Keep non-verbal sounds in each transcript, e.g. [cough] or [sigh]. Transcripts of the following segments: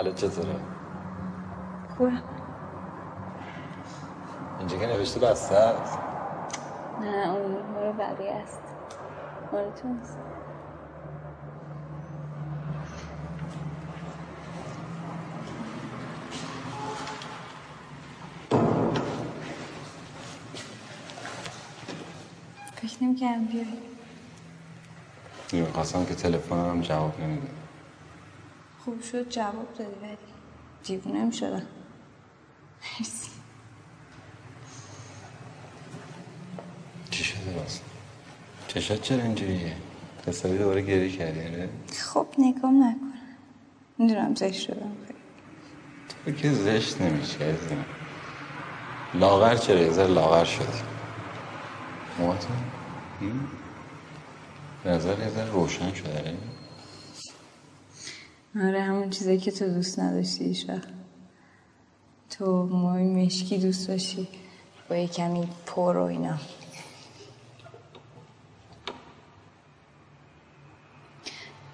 حالا چطوره؟ خوبه. اینجا که نوشته بسته است؟ نه اون مال بقیه است. مال تو نیست. فکر نمی‌کردم بیای. می‌خواستم که تلفنم هم جواب نمیده. خوب شد جواب دادی ولی دیوونه می‌شدم مرسی. چی شده راست؟ چشات چرا اینجوریه؟ حسابی دوباره گریه کردی آره؟ خب نگام نکن. می‌دونم زشت شدم خیلی. تو که زشت نمیشه عزیزم. لاغر چرا؟ یه لاغر هم؟ به نظر یه روشن شده آره؟ همون چیزایی که تو دوست نداشتی وقت. تو موی مشکی دوست داشتی با یه کمی پر و اینا.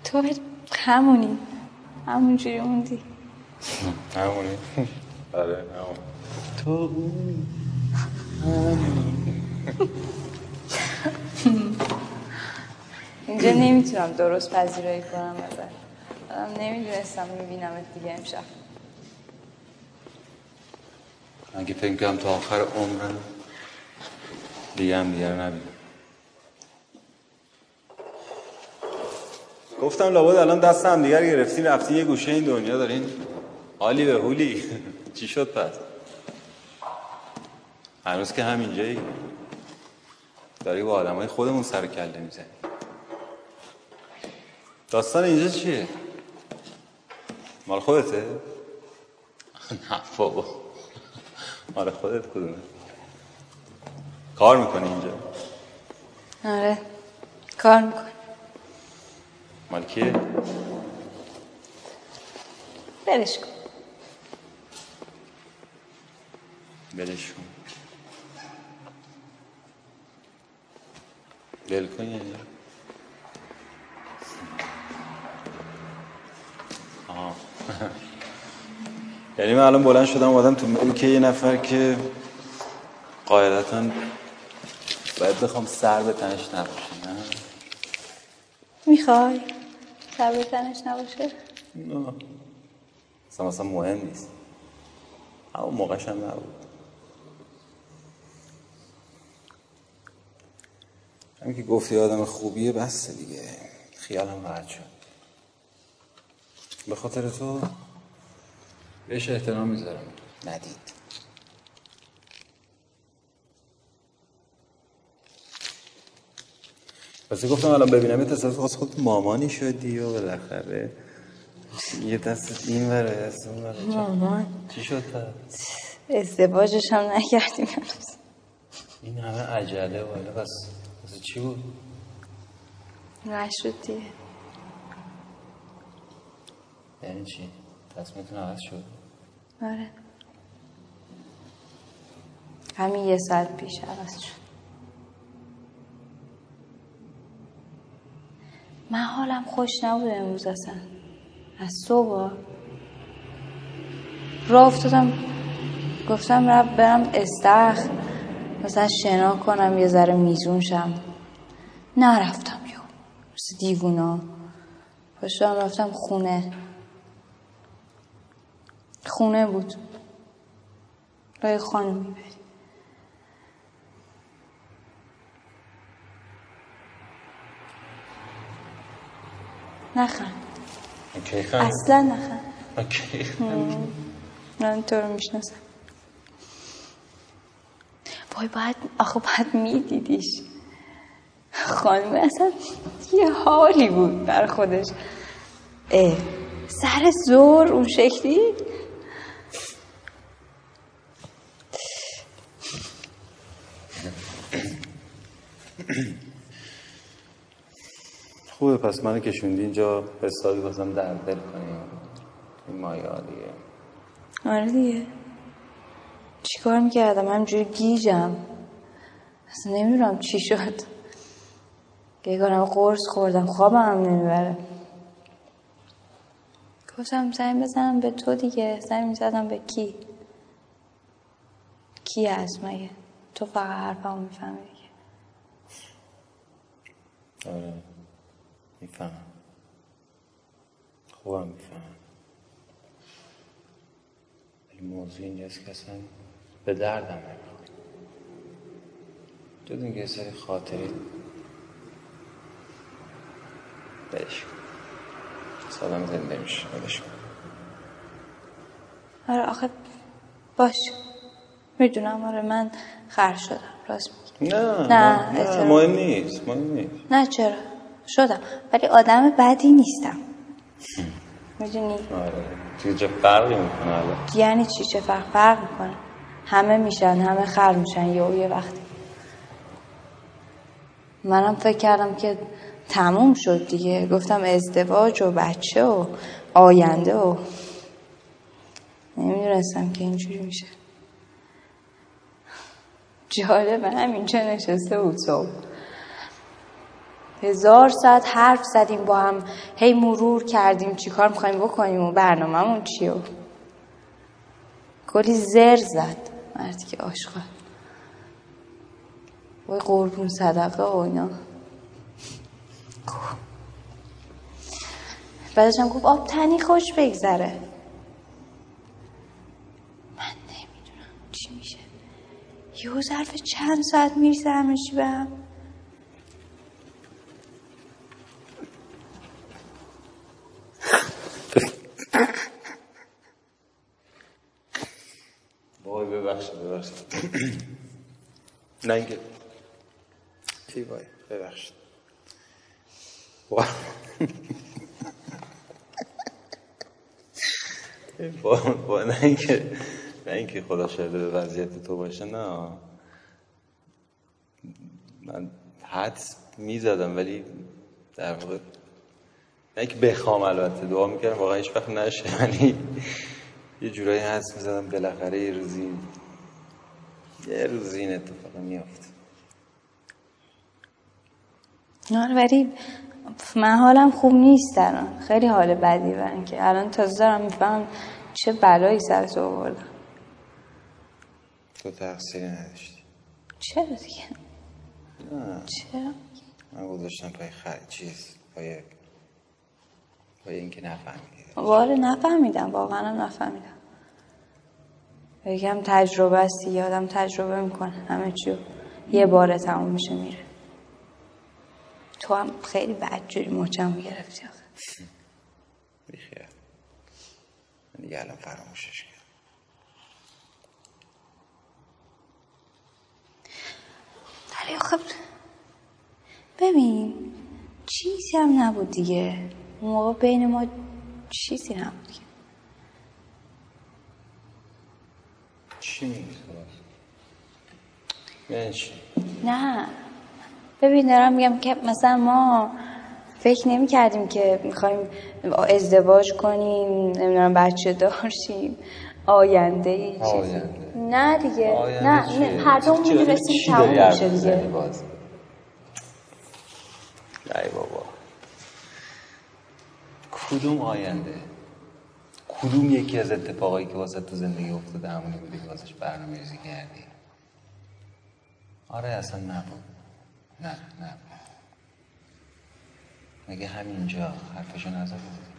تو همونی. همونجوری موندی. [laughs] همونی. [laughs] آره همون تو اون اینجا نمی‌تونم درست پذیرایی کنم ازت. نمی‌دونستم میبینمت دیگه امشب. اگه فکر کنم تا آخر عمرم دیگه هم دیگه رو نبینم. گفتم لابد الان دست هم دیگر گرفتین رفتین یه گوشه این دنیا دارین. حالی به هولی [laughs] چی شد پس؟ هنوز که همینجایی. داری با آدم های خودمون سر و کله می‌زنی. داستان اینجا چیه؟ مال خودته؟ [laughs] نه بابا مال خودت کدومه؟ کار می‌کنی اینجا؟ آره کار میکن مال کیه؟ برش کن بلش کن بل کن یعنی یعنی من الان بلند شدم اومدم تو ملک یه نفر که قاعدتا باید بخوام سر به تنش نباشه نه؟ می‌خوای؟ سر به تنش نباشه؟ نه. اصلا مثلا مهم نیست. همون موقعش هم نبود. همین که گفتی آدم خوبیه بسته دیگه. خیالم راحت شد. به خاطر تو بهش احترام می‌ذارم ندید پس گفتم الان ببینم یه تصادف خواست خود مامانی شدی و بالاخره یه دست این وره دست اون وره. مامان چی شد؟ ازدواجش هم نکردیم هنوز این همه عجله و اینا پس پس چی بود؟ نشد دیگه یعنی چی؟ تصمیمتون عوض شد؟ آره. همین یه ساعت پیش عوض شد. من حالم خوش نبود امروز اصلا. از صبح. راه افتادم. گفتم رب برم استخ مثلا شنا کنم یه ذره میزون شم. نرفتم یو مثل دیوونا. پاشتم رفتم خونه. خونه بود. رای خانم می‌بری. نخند. اصلا نخند. من تو رو می‌شناسم. وای باید آخه باید میدیدیش. خانم اصلا یه حالی بود بر خودش. اه سر زور اون شکلی؟ خوبه پس منو کشوندی اینجا حسابی بازم در دل کنیم این مایه دیگه آره دیگه. چیکار می‌کردم؟ همجوری گیجم. اصلا نمی‌دونم چی شد. یه قرص خوردم. خوابم هم نمی‌بره. گفتم زنگ بزنم به تو دیگه. زنگ می‌زدم به کی. کی هست مگه؟ تو فقط حرفمو می‌فهمی دیگه. آره. می‌فهمم. خوبم می‌فهمم. ولی موضوع اینجاست که اصلا به دردم نمی‌خواد تو دیگه یه سری خاطری بلش کن. سالم زنده میشه بلش کن. آره آخه باش. می‌دونم آره من خر شدم. راست میگی. نه نه، نه احترام. مهم نیست مهم نیست. نه چرا؟ شدم. ولی آدم بدی نیستم. می‌دونی؟ آره. چه فرقی می‌کنه الان یعنی چی؟ چه فرق؟ فرق می‌کنه. همه میشن همه خر میشن. یه یه وقتی. منم فکر کردم که تموم شد دیگه. گفتم ازدواج و بچه و آینده و نمی‌دونستم که اینجوری میشه. جالبه همینجا نشسته بود صبح. هزار ساعت حرف زدیم با هم. هی مرور کردیم. چیکار می‌خوایم بکنیم و برنامهمون چیه؟ کلی زر زد. مردی که عاشقه. وای قربون صدقه و اینا. بعدش هم گفت آب تنی خوش بگذره. من نمی‌دونم چی میشه. یه ظرف چند ساعت می‌رسه همه چی به هم. وای ببخشید ببخشید نه اینکه ای وای ببخشید. با, با نه اینکه نه اینکه خدا شاهده به وضعیت تو باشه نه من حدس می‌زدم ولی در واقع اینکه بخوام البته دعا می‌کردم واقعا هیچ وقت نشه. [laughs] ولی یه جورایی حدس می‌زدم بالاخره یه روزی یه روزی این اتفاق میافت. آره ولی من حالم خوب نیست الان. خیلی حال بدی برن که الان تازه دارم می‌فهمم چه بلایی سر تو آوردم تو تقصیری نداشتی. چرا دیگه؟ نه. چرا؟ من گذاشتم پای خر چیز پای پای اینکه نفهمیدی. واره نفهمیدم واقعا هم نفهمیدم. یکم تجربه است آدم تجربه می‌کنه. همه چیو یه باره تموم میشه میره. تو هم خیلی بدجوری مچم گرفتی آخه. بیخیال. من دیگه الان فراموشش کردم. ولی آخه ببین چیزی هم نبود دیگه. اون موقع بین ما چیزی نبود دیگه چی میگی؟ یعنی چی؟ نه. ببین دارم میگم که مثلا ما فکر نمی کردیم که می‌خوایم ازدواج کنیم نمی‌دونم بچه دارشیم آینده ای چیزی. آینده. نه دیگه. آینده نه چیه؟ نه هر چی- می‌دونستیم تموم میشه دیگه. ای بابا. کدوم آینده؟ کدوم یکی از اتفاقایی که واسه تو زندگی افتاده همونی بودی که واسش برنامه ریزی کردی؟ آره اصلا نبود. نه نه مگه همینجا حرفشو نزده بودی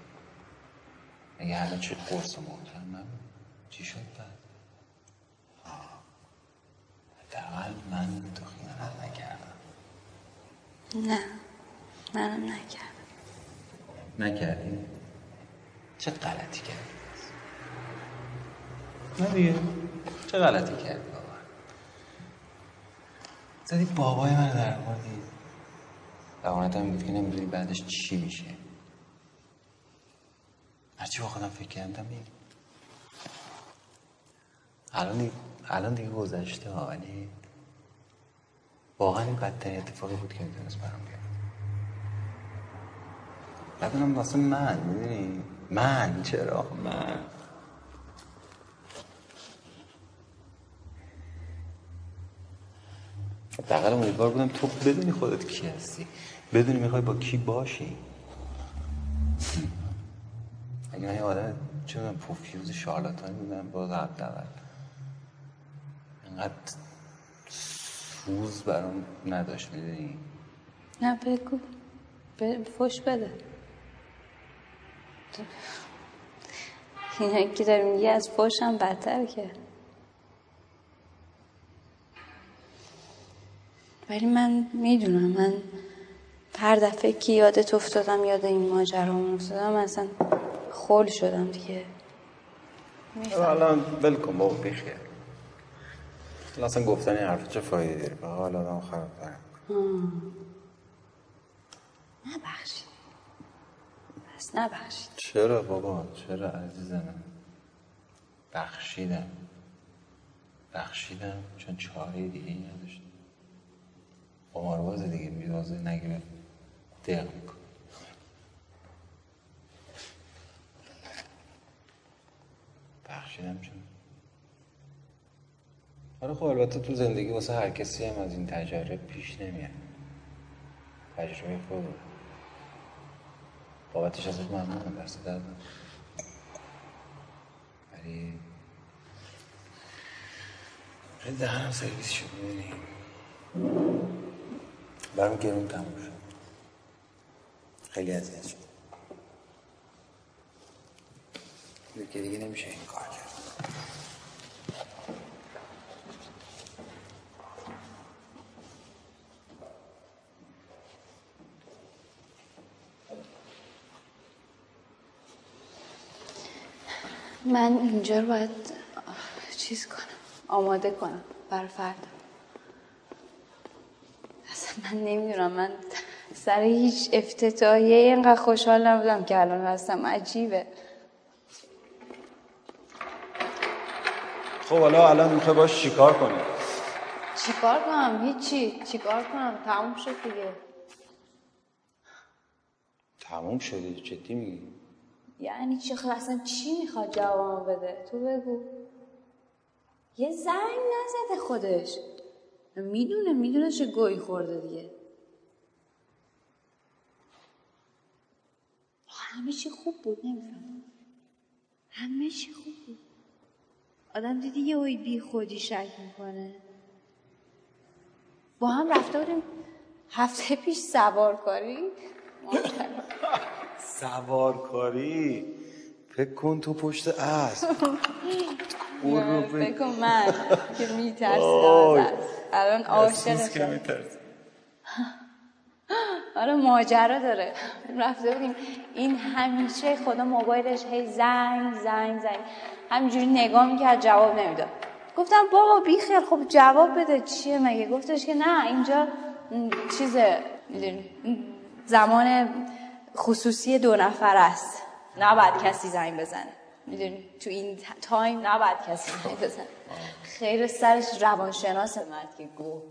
مگه حالا چه قرص و محکم نبود؟ چی شد بعد. حداقل من تو خیانت نکردم. نه منم نکردم. نکردی؟ چه غلطی کردی؟ نه دیگه. چه غلطی کردی بابا؟ زدی بابای من در موردی بهانت هم بود که نمی‌دونی بعدش چی میشه. هرچی با خودم فکر کردم این الان دیگه, الان دیگه گذشته ها ولی واقعا این بدترین اتفاقی بود که می‌تونست برام بیاد بدونم واسه من می‌دونی؟ من چرا؟ من. حداقل امیدوار بودم تو بدونی خودت کی هستی. بدونی می‌خوای با کی باشی. اگه من یه آدم چه من پوفیوز شارلاتانی بودم باز اول اینقدر سوز برام نداشت می‌دونی؟ نه بگو. فش بده. اینا که داری میگی از فش هم بدتر که. ولی من می‌دونم من هر دفعه که یادت افتادم یاد این ماجرامون افتادم اصلا خول شدم دیگه. الان ول کن بابا الان اصلا گفتن این حرف چه فایده؟ داره به حال آدم خراب نبخشید. پس نبخشید. چرا بابا؟ چرا عزیز من بخشیدم. بخشیدم چون چاره دیگه ای نداشتم. قمارباز دیگه میرازه نگیره دق میکن بخشیدم چون. آره خب البته تو زندگی واسه هر کسی هم از این تجربه پیش نمیاد. تجربه خود بابتش ازت ممنونم دست درد. ولی خیلی دهنم سرویس شد می‌دونی. برام گرون تموم شد. خیلی اذیت شد. دیگه دیگه نمیشه این کار کرد. من اینجا رو باید چیز کنم. آماده کنم برای فردا اصلا من نمی‌دونم من سر هیچ افتتاحیه اینقدر خوشحال نبودم که الان هستم. عجیبه. خب حالا الان می‌خوای باش چیکار کنی؟ چیکار کنم؟ هیچی. چیکار کنم؟ تموم شد دیگه. تموم شده جدی میگی؟ یعنی چی؟ اصلا چی می‌خواد جوابمو بده؟ تو بگو. یه زنگ نزده خودش. می‌دونه می‌دونه چه گویی خورده دیگه. همه چی خوب بود نمیفهم همه چی خوب بود. آدم دیدی یه اوی بی خودی شک می‌کنه. با هم رفته بودیم هفته پیش سوارکاری. [laughs] سوارکاری. فکر کن تو پشت اسب. [laughs] به- فکر کن من که. ازت. الان احساس که می‌ترسی. [laughs] آره ماجرا داره. رفته بودیم. این همیشه خدا موبایلش هی زنگ زنگ زنگ. همینجوری نگاه می‌کرد جواب نمی‌داد. گفتم بابا بیخیال خب جواب بده. چیه مگه؟ گفتش که نه اینجا چیزه می‌دونی زمان خصوصی دو نفر است. نباید کسی زنگ بزنه. می‌دونی؟ تو این تایم نباید کسی زنگ بزنه. خیر سرش روانشناس مرد که گو.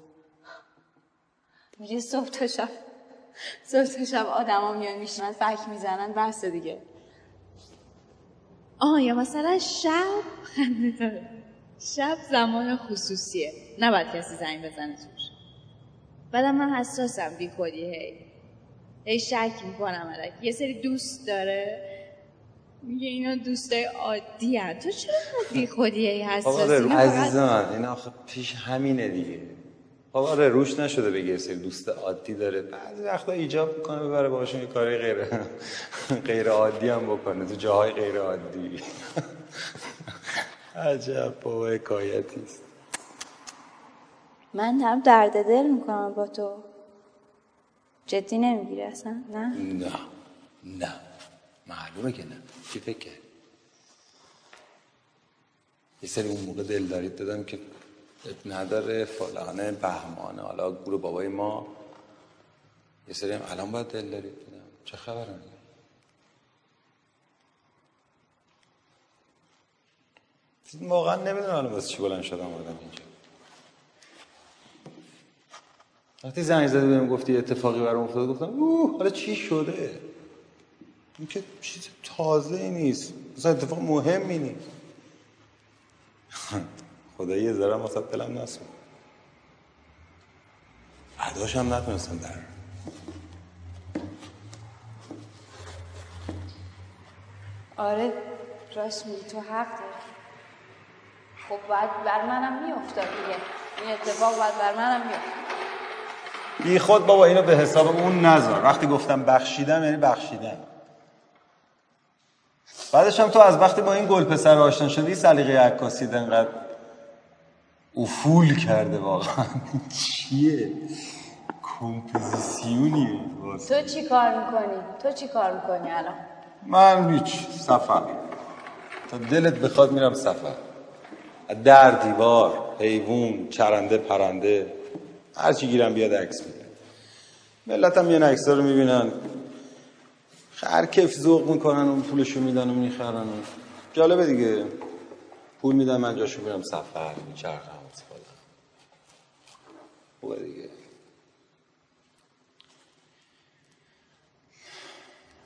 میگه صبح تا شب. صبح تا شب آدما میان میشنن فک می‌زنن بس دیگه. آه یا مثلا شب. [laughs] شب زمان خصوصیه. نباید کسی زنگ بزنه توش. بعدم من حساسم بی خودی هی. هی شک می‌کنم علک یه سری دوست داره. میگه اینا دوستای عادی هن. تو چرا بی خودی هی بابا حساسی آره عزیز من این آخه پیش همینه دیگه. بابا آره روش نشده بگه یه سری دوست عادی داره. بعضی وقتا ایجاب می‌کنه ببره باشون یه کاری غیر [laughs] غیر عادی هم بکنه. تو جاهای غیر عادی. [laughs] عجب بابا حکایتی است. من دارم درد دل می‌کنم با تو. جدی نمی‌گیری اصلا؟ نه؟ نه. نه. معلومه که نه. چی فکر؟ یه سری اون موقع دل دارید دادم که نداره فلانه بهمانه. حالا گروه بابای ما. یه سری هم الان باید دل دارید بدم. چه خبره واقعا نمی‌دونم الان واسه چی بلند شدم آدم اینجا. وقتی زنگ زدی بهم گفتی اتفاقی برام افتاده گفتم اوه حالا چی شده؟ این که چیز تازه نیست مثلا اتفاق مهمی نیست. [laughs] خدایی یه ذره واسه دلم نسون اداش هم نتونستم در. آره راست میگی تو حق داری. خب باید بر منم میافتاد دیگه. این اتفاق باید بر منم میافتاد. بی خود بابا اینو به حساب اون نذار. وقتی گفتم بخشیدم یعنی بخشیدم. بعدش هم تو از وقتی با این گل پسر آشنا شدی سلیقه عکاسی انقدر افول کرده واقعا. [laughs] چیه؟ کمپوزیسیونیه. تو چی کار می‌کنی؟ تو چی کار می‌کنی الان؟ من هیچ. سفر. تا دلت بخواد میرم سفر. در دیوار حیوان چرنده پرنده. هر چی گیرم بیاد عکس می‌گیرم ملت هم یه عکس رو می‌بینن. هر کیف ذوق می‌کنن اون پولشو میدن و می‌خرن جالبه دیگه. پول میدن من جاشو میرم سفر میچرخم خوبه دیگه.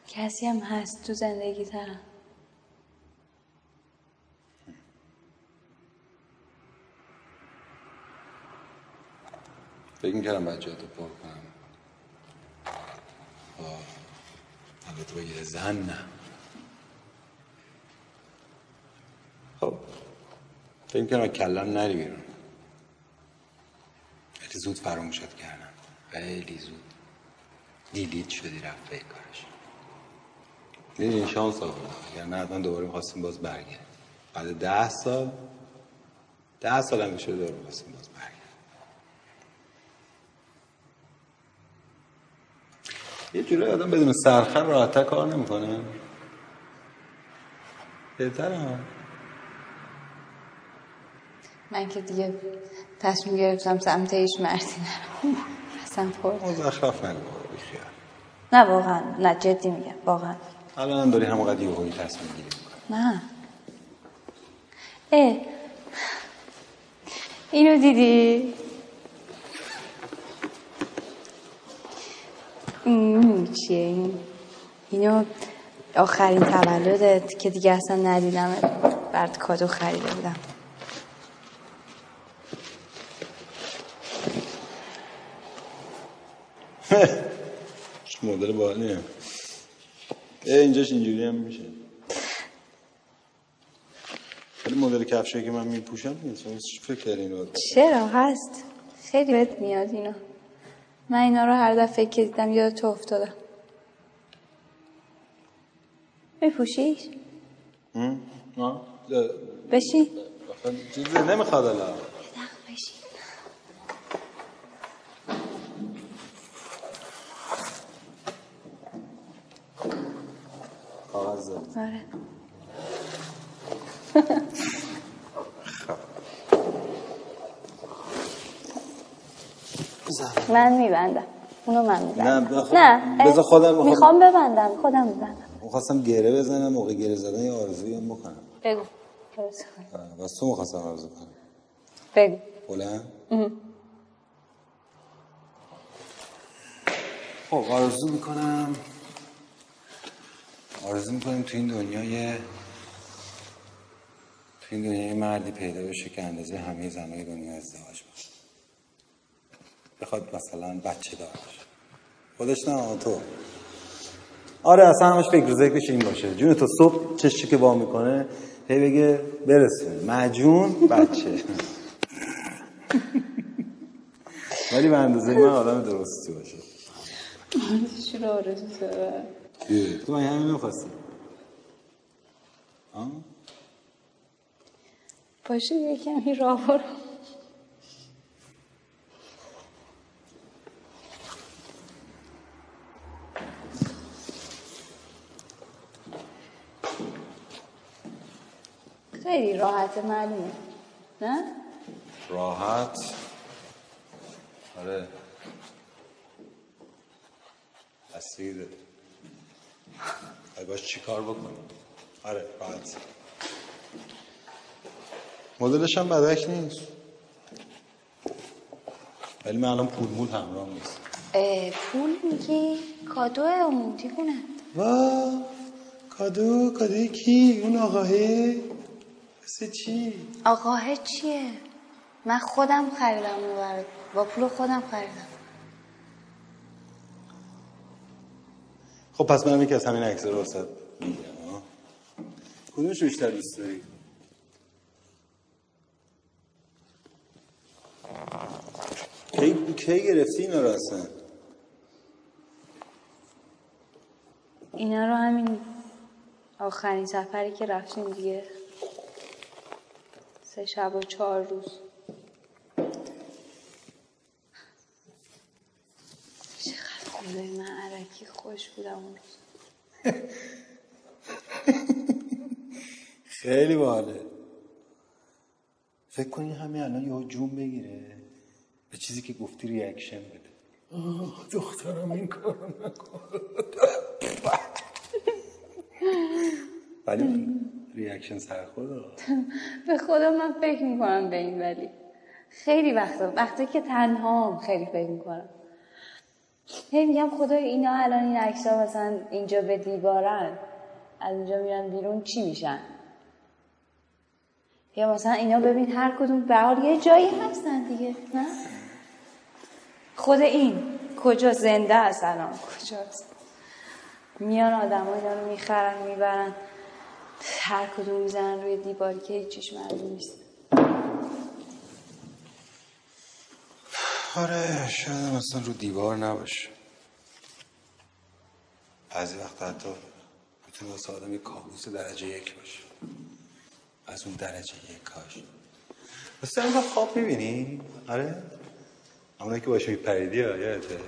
کسی هم هست تو زندگی ترم؟ فکر می‌کردم بچه تو پر کنم آه، البته بگیره زن نه. خب. فکر می‌کردم کلم نری بیرون. خیلی زود فراموشت کردم. خیلی زود. دیلیت شدی رفت به کارش. این شانس آورد اگر نه حتما دوباره می‌خواستیم باز برگرد بعد ده سال ده سال هم شده دوباره می‌خواستیم باز برگرد یه جوری آدم بدون سرخر راحت‌تر کار نمی‌کنه. بهتره. ها من که دیگه تصمیم گرفتم سمت هیچ مردی نرم. اصلا پر. مزخرف نگو نه واقعا. نه جدی میگم واقعا. الان هم داری همونقدر یهویی تصمیم گیری نه. اه. اینو دیدی؟ چیه؟ این اینو آخرین تولدت که دیگه اصلا ندیدم برات کادو خریده بودم. [laughs] مدل باحالیه. اه اینجاش اینجوری هم میشه. ولی مدل کفشایی که من میپوشم نیست. فکر کردی اینو چرا؟ هست. خیلی بهت میاد اینا. من اینا رو هر دفعه که دیدم یاد تو افتادم میپوشیش هم؟ آه؟ بشین آخه چیزی نمی‌خواد الان بشین کاغذ. آره [laughs] من میبندم. اونو من میبندم. نه، نه بذار خودم می‌خوام ببندم خودم میبندم. می‌خواستم گره بزنم موقع گره زدن یه آرزویی هم بکنم. بگو. واسه تو می‌خواستم آرزو کنم. بگو. بلند؟ خب آرزو می‌کنم آرزو می‌کنیم تو این دنیای تو این دنیای مردی پیدا بشه که اندازه همه زنهای دنیا ازدواج باشه بخواد مثلا بچه دار باشه. خودش نه تو. آره اصلا همش فکر بشه این باشه. جون تو صبح چشی که با می‌کنه هی بگه برسون. مجون بچه. ولی به اندازه من آدم درستی باشه. چرا آرزو تو من همین نمی‌خواستی باشه یه کمی راه برو. خیلی راحت معلومه نه؟ راحت؟ آره. بستگی داره باید باش چی کار بکنی؟ آره راحت. مدلش هم بدک نیست. ولی من الان پول مول همراه نیست. پول میگی؟ کادو اون دیوونه. وا کادو کادوی کی؟ اون آقاهه مثل چی؟ آقاه چیه؟ من خودم خریدم اون با پول خودم خریدم. خب پس منم یکی از همین عکس رو واسه می‌گیرم ها. کدومش بیشتر دوست داری؟ کی کی گرفتی اینا رو اصلا؟ اینا رو همین آخرین سفری که رفتیم دیگه. سه شب و چهار روز. چقدر خدای من عرکی خوش بودم اون روز. خیلی باحاله. فکر کنی همین الان یهو جون بگیره به چیزی که گفتی ریاکشن بده. آه، دخترم این کارو نکن. ولی ریاکشن سرخورده [laughs] به خدا من فکر می‌کنم به این ولی. خیلی وقتا وقتی که تنها خیلی فکر می‌کنم. هی میگم خدای اینا الان این عکس ها مثلا اینجا به دیوارن از اینجا میرن بیرون چی میشن؟ یا مثلا اینا ببین هر کدوم به حال یه جایی هستن دیگه نه؟ خود این کجا زنده است الان؟ کجاست؟ میان آدم ها اینا رو می‌خرن می‌برن. هر کدوم می‌زنن روی دیواری که هیچیش معلوم نیست. آره شاید اصلا رو دیوار نباشه. بعضی وقت حتی می‌تونه واسه آدم یه کابوس درجه یک باشه. از اون درجه یک کاش. اینقدر خواب می‌بینی؟ آره؟ همونه که باشه میپریدی ها یادته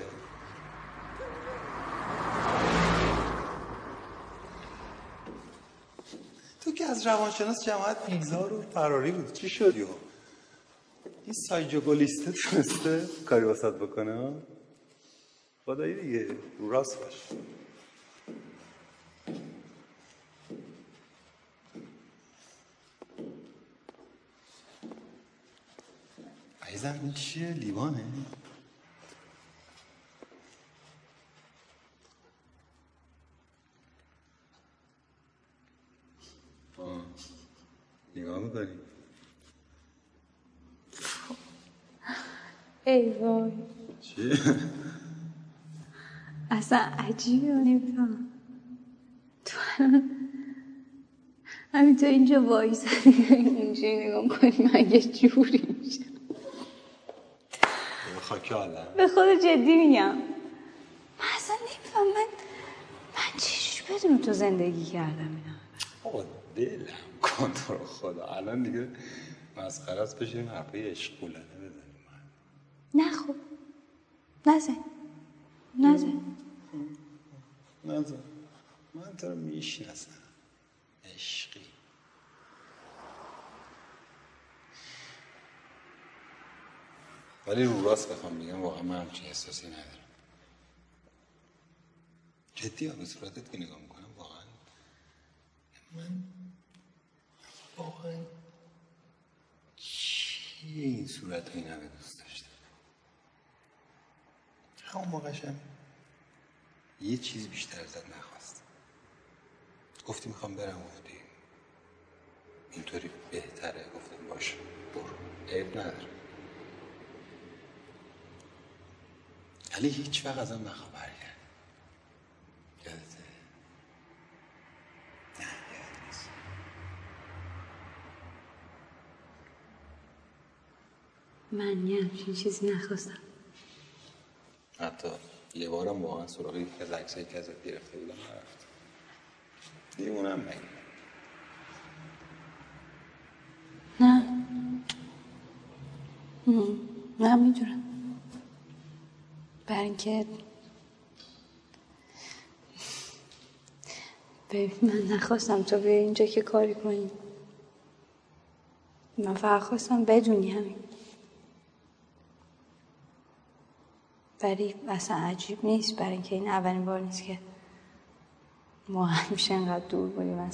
تو که از روانشناس جماعت بیزار و فراری بود. چی شد یو؟ این سایجوگولیسته تونسته کاری واسط بکنه خدایی دیگه رو راست باش. عزیزم این چیه؟ لیوانه؟ آه. نگاه می‌کنی؟ ای وای. چیه اصلا عجیبه نمیفهم تو الان همینطور اینجا وایسادی اونجا نگاه کنی من یه جوری میشم. به خود جدی میگم. من اصلا نمیفهم من من چجوری بدون تو زندگی کردم اینا؟ دلم کن تو رو خدا. الان دیگه مسخره است بشینیم حرفای عشقولانه بزنیم. نه خب نزن. نزن. نزن. من تو رو می‌شناسم. عشقی. ولی رو راست بخوام بگم واقعا من همچین احساسی ندارم. جدی به صورتت که نگاه می‌کنم واقعا من واقعا چیه این صورت این همه دوست داشتم همون موقعشم یه چیز بیشتر ازت نخواست. گفتی می‌خوام برم گفتی اینطوری بهتره. گفتم باشه برو. عیب نداره. ولی هیچ وقت ازم نخواه برگرد یادته نه یاد نیست من یه همچین چیزی نخواستم. حتی یه بارم واقعا سراغ یکی از عکسایی که ازت گرفته بودم نرفت. دیوونم مگه نه. م، نه می‌دونم. برای اینکه ببین من نخواستم تو بیا اینجا که کاری کنی. من فقط خواستم بدونی همین. ولی اصلا عجیب نیست برای اینکه این اولین بار نیست که ما همیشه انقدر دور بودیم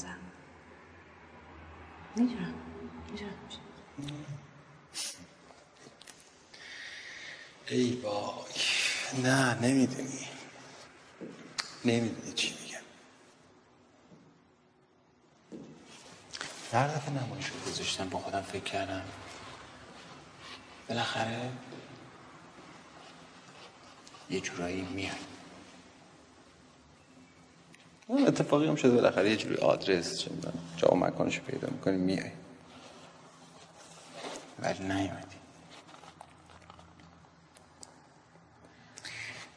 می‌دونم می‌دونم ای وای نه نمی‌دونی. نمی‌دونی چی میگم. هر دفعه نمایش رو گذاشتم با خودم فکر کردم. بالاخره یه جورایی میاد. اون اتفاقی هم شده بالاخره یه جوری آدرس چه می‌دونم جا و مکانشو پیدا می‌کنی میای. ولی نیومدی.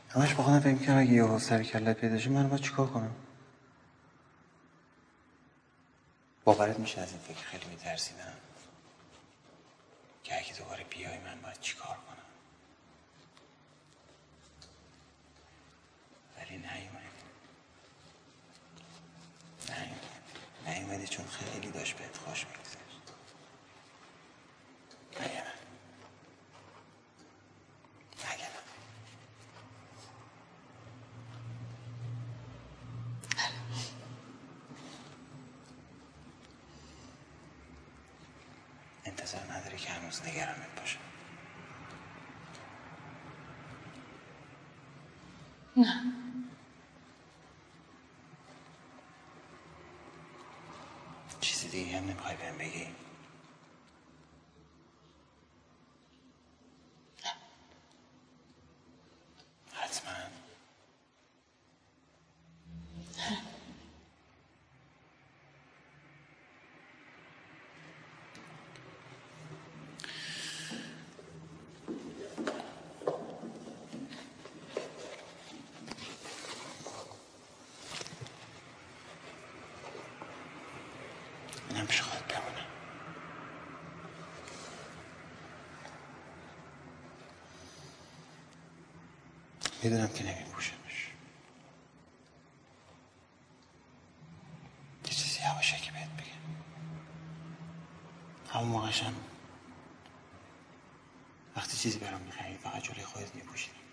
همش با خودم فکر می‌کنم اگه یه سر کلت پیدا شه من باید چیکار کنم؟ باورت میشه از این فکر خیلی میترسیدم. که اگه دوباره بیای من باید چیکار کنم ولی نیومدی نیومدی چون خیلی داشت بهت خوش میگذشت مگه نه مگه نه انتظار نداری که هنوز نگرانت باشم چیزی دیگه هم نمی‌خوای بهم بگی حتما اینم پیش خودت بمونه می‌دونم که نمیپوشمش. یه چیزی یواشکی بهت بگم. همون موقعشم وقتی چیزی برام می‌خری فقط جلوی خودت میپوشیدم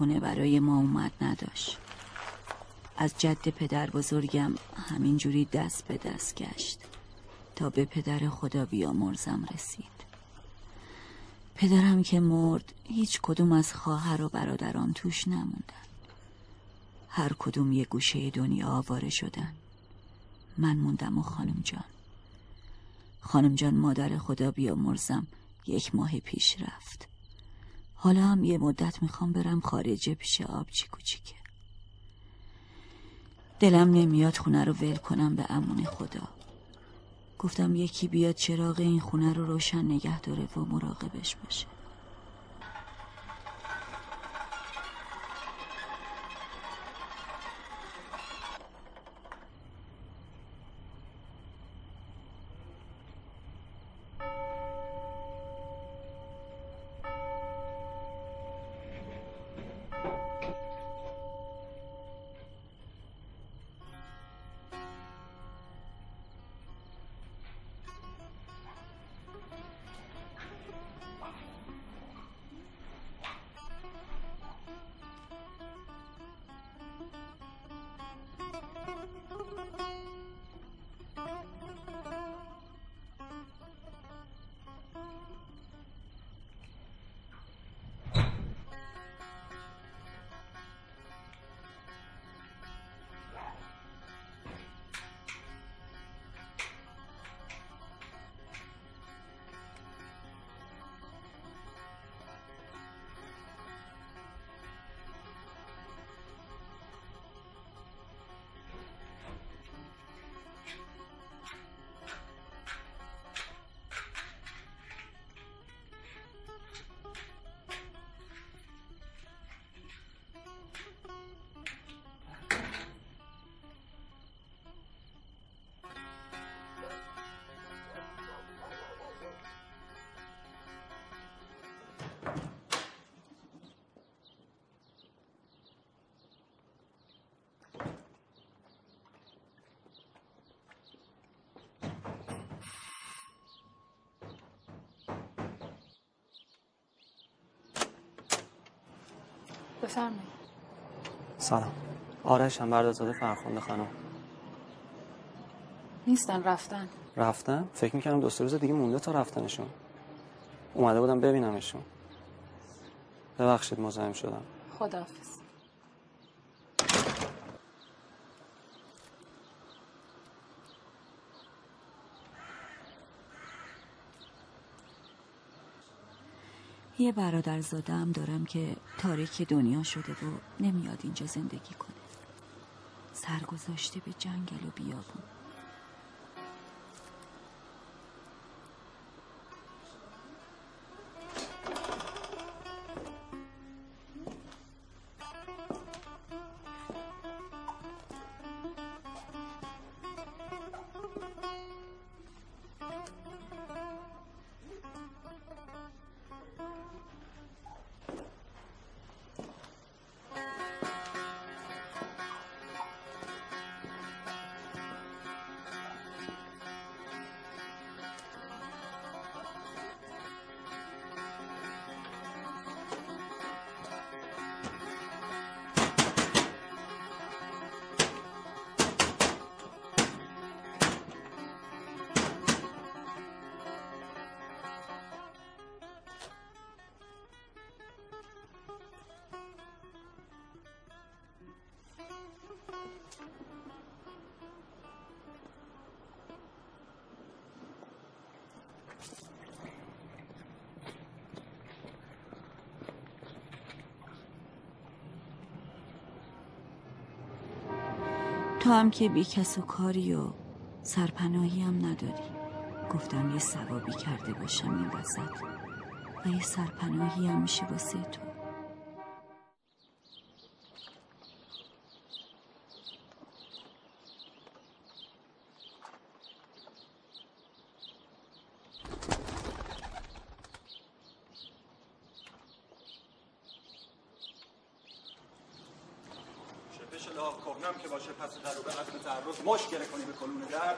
خونه برای ما اومد نداشت. از جد پدر بزرگم همینجوری دست به دست گشت تا به پدر خدا بیامرزم رسید. پدرم که مرد هیچ کدوم از خواهر و برادران توش نموندن. هر کدوم یه گوشه دنیا آواره شدن. من موندم و خانم جان. خانم جان مادر خدا بیامرزم یک ماه پیش رفت. حالا هم یه مدت می‌خوام برم خارجه پیش آبچی کوچیکه. دلم نمیاد خونه رو ول کنم به امون خدا. گفتم یکی بیاد چراغ این خونه رو روشن نگه داره و مراقبش باشه. بفرمایید. سلام. آرش هم بردازاده فرخنده خانم. نیستن رفتن. رفتن؟ فکر می‌کردم دو سه روز دیگه مونده تا رفتنشون. اومده بودم ببینمشون. ببخشید مزاحم شدم. خداحافظ. یه برادر زاده هم دارم که تاریک دنیا شده و نمیاد اینجا زندگی کنه. سرگذاشته به جنگل و بیابون. تو هم که بی کس و کاری و سرپناهی هم نداری. گفتم یه ثوابی کرده باشم این وسط و یه سرپناهی هم میشه واسه تو شپش لاغ کهنم که باشه پس در و به عزم تعرض مشکل کنی به کلون در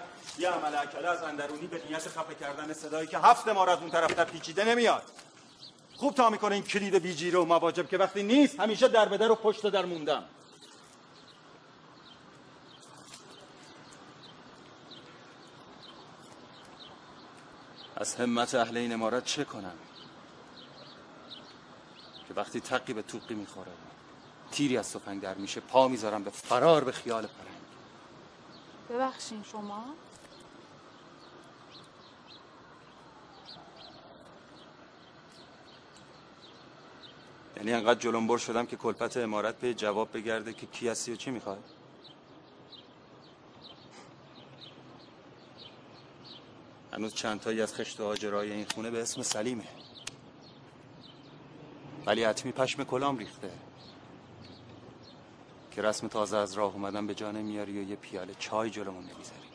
اکده از اندرونی به نیت خفه کردن صدایی که هفت مار از اون طرف پیچیده نمیاد. خوب تا می‌کنه این کلید بیجیره و مواجب که وقتی نیست همیشه در به در و پشت در موندم. از همت اهل این امارت چه کنم؟ که وقتی تقی به توقی می‌خوره تیری از تفنگ در میشه پا می‌ذارم به فرار به خیال پرنگ. ببخشین شما. یعنی انقدر جلنبر شدم که کلپت امارت به جواب بگرده که کی هستی و چی می‌خوای؟ هنوز چند تایی از خشت آجرای این خونه به اسم سلیمه. ولی حتمی پشم کلام ریخته. که رسم تازه از راه اومدن به جا نمیاری و یه پیاله چای جلومون نمی‌ذاری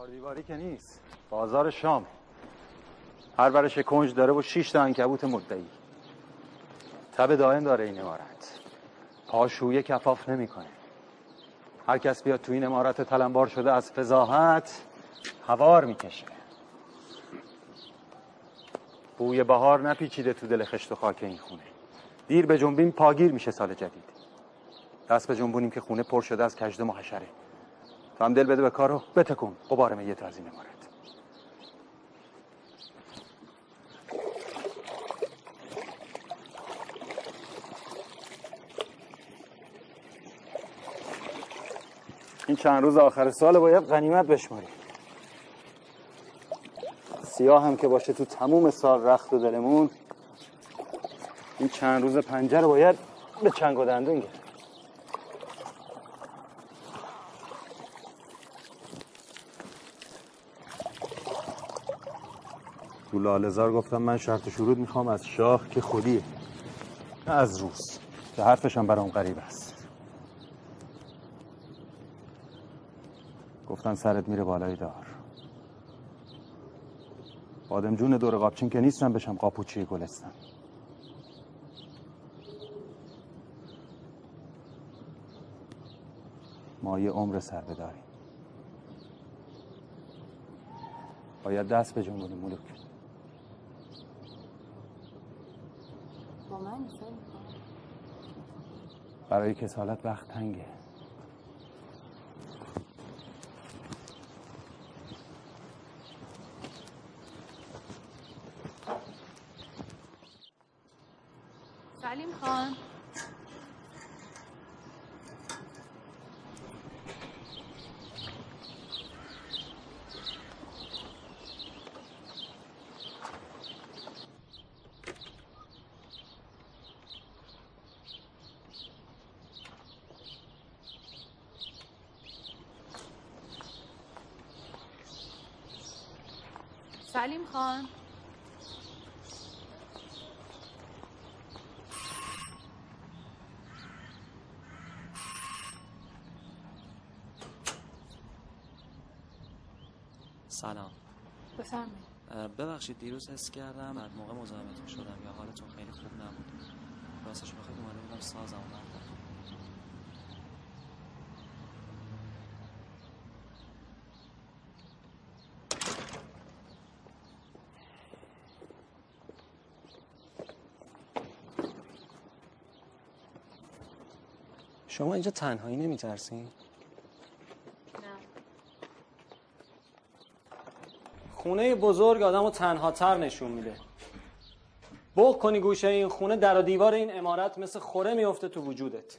چهار دیواری که نیست. بازار شام. هر برش کنج داره و شیش تا انکبوت مدعی. تب دائم داره این امارت پاشویه کفاف نمی‌کنه. هر کس بیاد تو این امارت تلمبار شده از فضاحت هوار می‌کشه. بوی بهار نپیچیده تو دل خشت و خاک این خونه. دیر به جنبیم پاگیر میشه سال جدید. دست به جنبونیم که خونه پر شده از کجدم و حشره. تو هم دل بده به کارو. بتکن قبار میت از این امارت این چند روز آخر سال باید غنیمت بشماری. سیاه هم که باشه تو تموم سال رخت و دلمون این چند روز پنجه رو باید به چنگ و دندون گرفت. لالزار گفتم من شرط شروط می‌خوام از شاه که خودیه نه از روس که حرفش هم برام غریب است. گفتن سرت میره بالای دار. بادم جون دور قاپچین که نیستم بشم قاپوچی گلستان. ما یه عمر سر بداریم. باید دست به جنبونیم ملوک برای کسالت وقت تنگه سلیم خان سلیم خان سلام بفرمایید اه، ببخشید دیروز حس کردم بعد موقع مزاحمتون شدم یا حالتون خیلی خوب نبود راستش بخواید اومده بودم سازم بردارم شما اینجا تنهایی نمیترسین؟ نه خونه بزرگ آدم رو تنها تر نشون میده. بغ کنی گوشه این خونه در و دیوار این امارت مثل خوره میفته تو وجودت.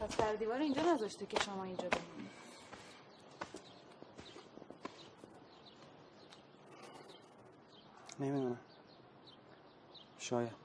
پس در دیوار اینجا نذاشته که شما اینجا بمونید. نمی‌دونم. شاید.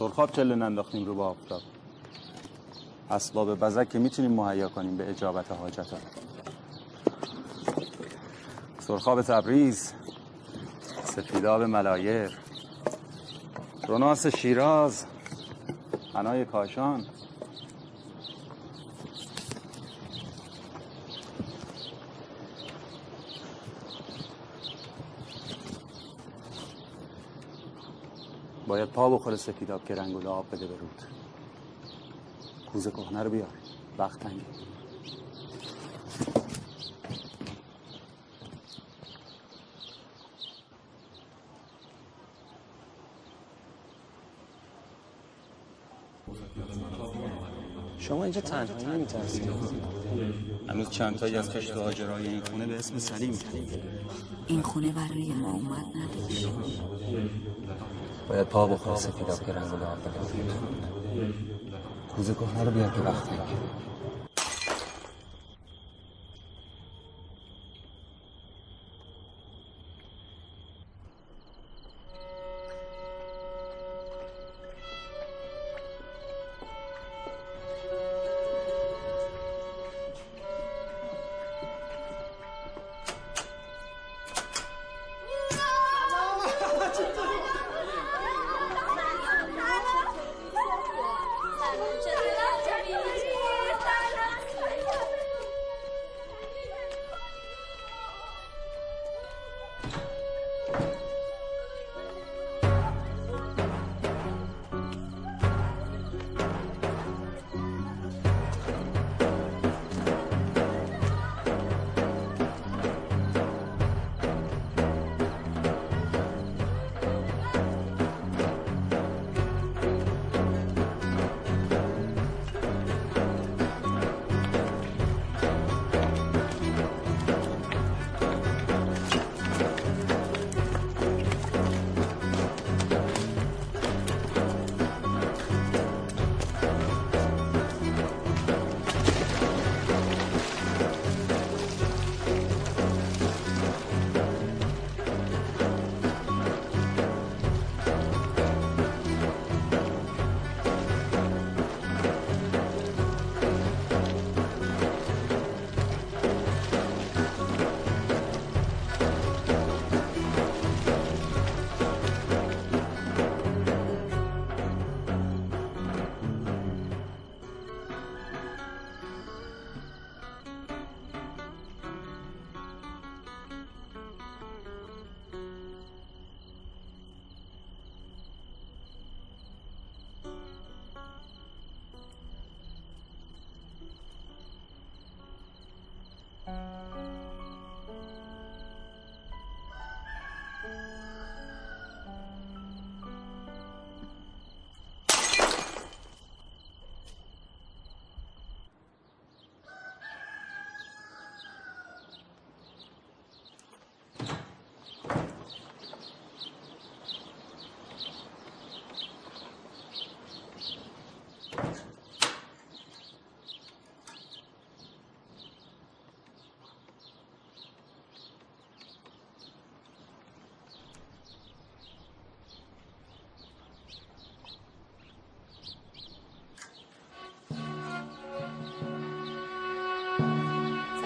سرخاب چله ننداختیم رو با آفتاب. اسباب بزک که می‌تونیم مهیا کنیم به اجابت حاجت ها سرخاب تبریز سفیداب ملایر روناس شیراز حنای کاشان باید پا بخوره سفیداب که رنگ آب بده به رود. کوزه کهنه رو بیار. وقت تنگه. شما اینجا تنهایی نمیترسید؟ هنوز چند تایی از کشت هاجرای این خونه به اسم سلیم این خونه برای ما اومد نداشت. باید پا بخوره سفیداب که رنگ آب بده به رود کوزه کهنه رو بیار که وقت. تنگه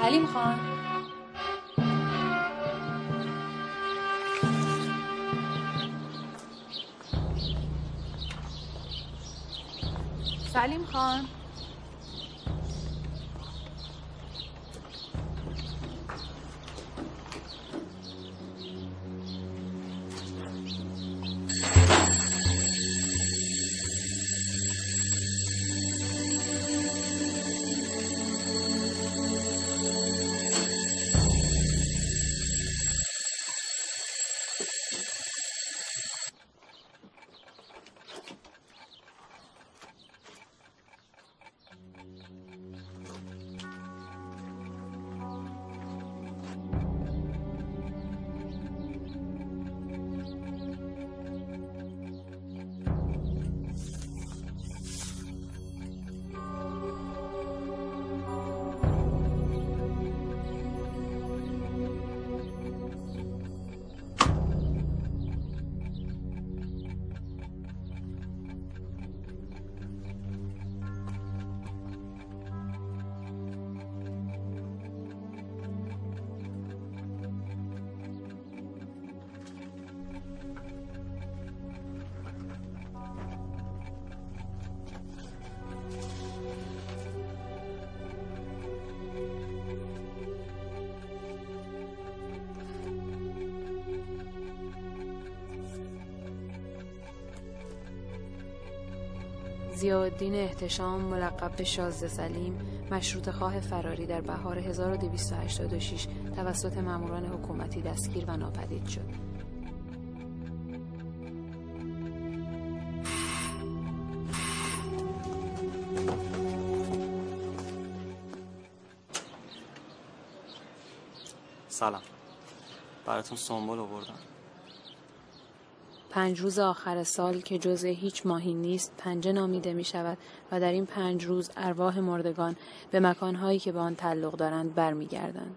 سلیم خان. سلیم خان. ضیاءالدین احتشام ملقب به شازده سلیم مشروط خواه فراری در بهار 1286 توسط ماموران حکومتی دستگیر و ناپدید شد. سلام براتون سنبول آوردم پنج روز آخر سال که جزء هیچ ماهی نیست پنجه نامیده می شود و در این پنج روز ارواح مردگان به مکانهایی که به آن تعلق دارند برمیگردند.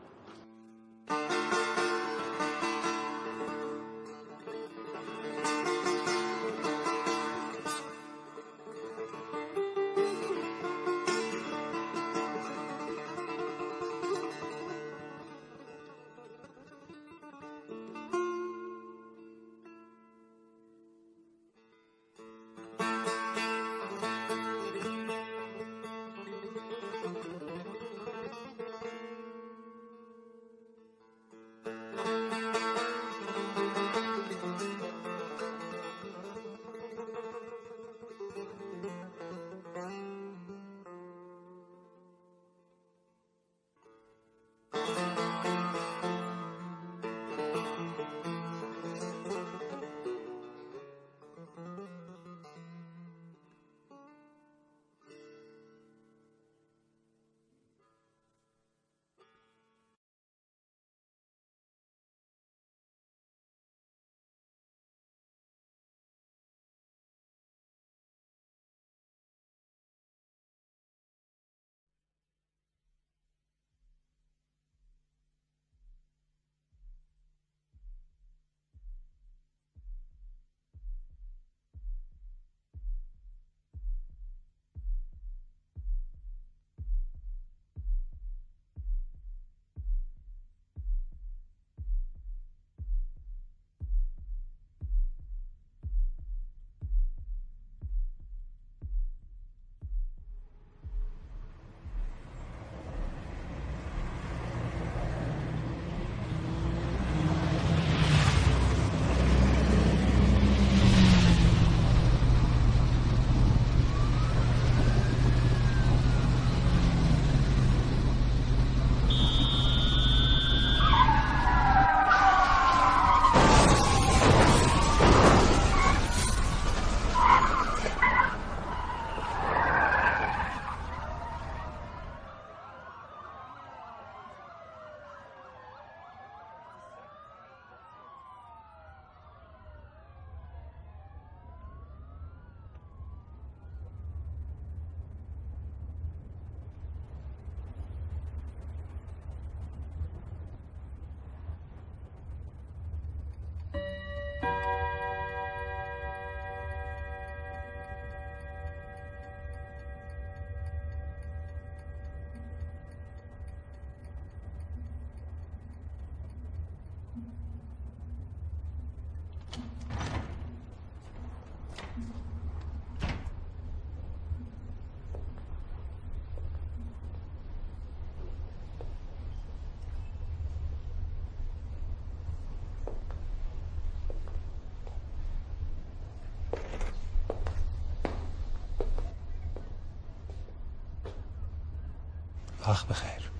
وقت بخیر.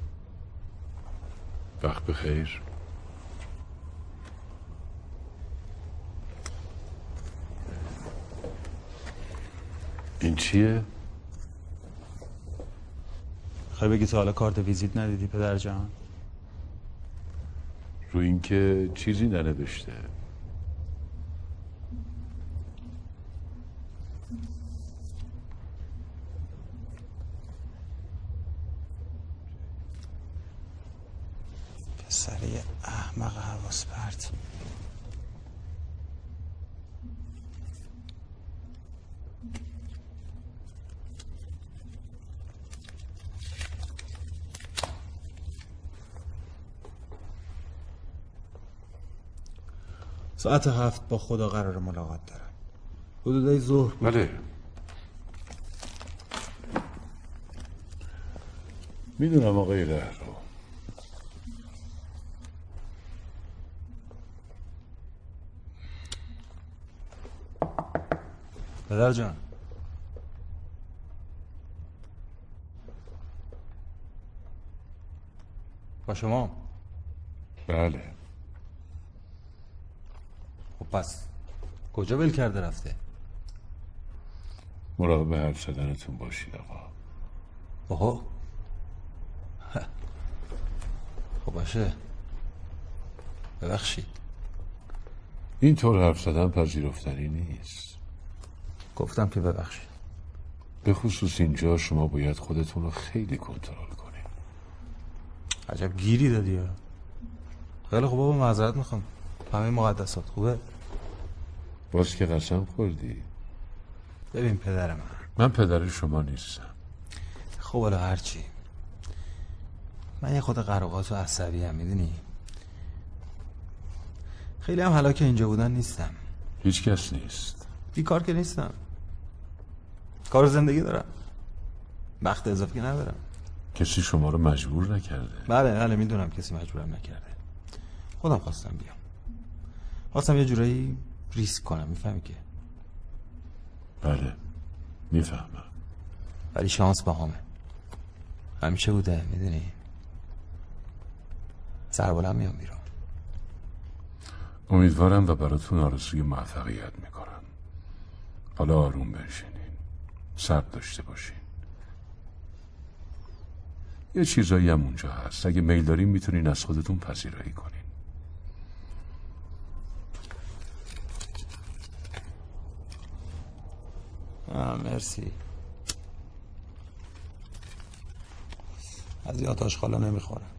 وقت بخیر. این چیه؟ خواهی بگی تا حالا کارت ویزیت ندیدی پدر جان؟ رو اینکه چیزی ننوشته. ساعت هفت با خدا قرار ملاقات دارم. حدودای ظهر بله. می‌دونم آقای لهرو پدر جان. با شما. بله. پس کجا ول کرده رفته؟ مراقب حرف زدنتون باشید آقا. اوه خب باشه. ببخشید. این طور حرف زدن پذیرفتنی نیست. گفتم که ببخشید. به خصوص اینجا شما باید خودتون رو خیلی کنترل کنید. عجب گیری دادی خیلی خوب بابا معذرت می‌خوام. همه مقدسات خوبه؟ باز که قسم خوردی. ببین پدر من. من پدر شما نیستم. خب حالا هرچی. من یه خود قراقات و عصبی هم می‌دونی؟ خیلی هم حالا که اینجا بودن نیستم. هیچ کس نیست. بیکار که نیستم. کار و زندگی دارم. وقت اضافی که ندارم. کسی شما رو مجبور نکرده. بله بله می‌دونم کسی مجبورم نکرده. خودم خواستم بیام. خواستم یه جورایی ریسک کنم می‌فهمی که؟ بله می‌فهمم. ولی شانس با همه. همیشه بوده می‌دونی؟ سربالم میام بیرون. امیدوارم و براتون آرزوی موفقیت می‌کنم. حالا آروم بنشینین. صبر داشته باشین. یه چیزایی هم اونجا هست. اگه میل دارین می‌تونین از خودتون پذیرایی کنین. آه مرسی. از یاد آشغالا نمی‌خورم.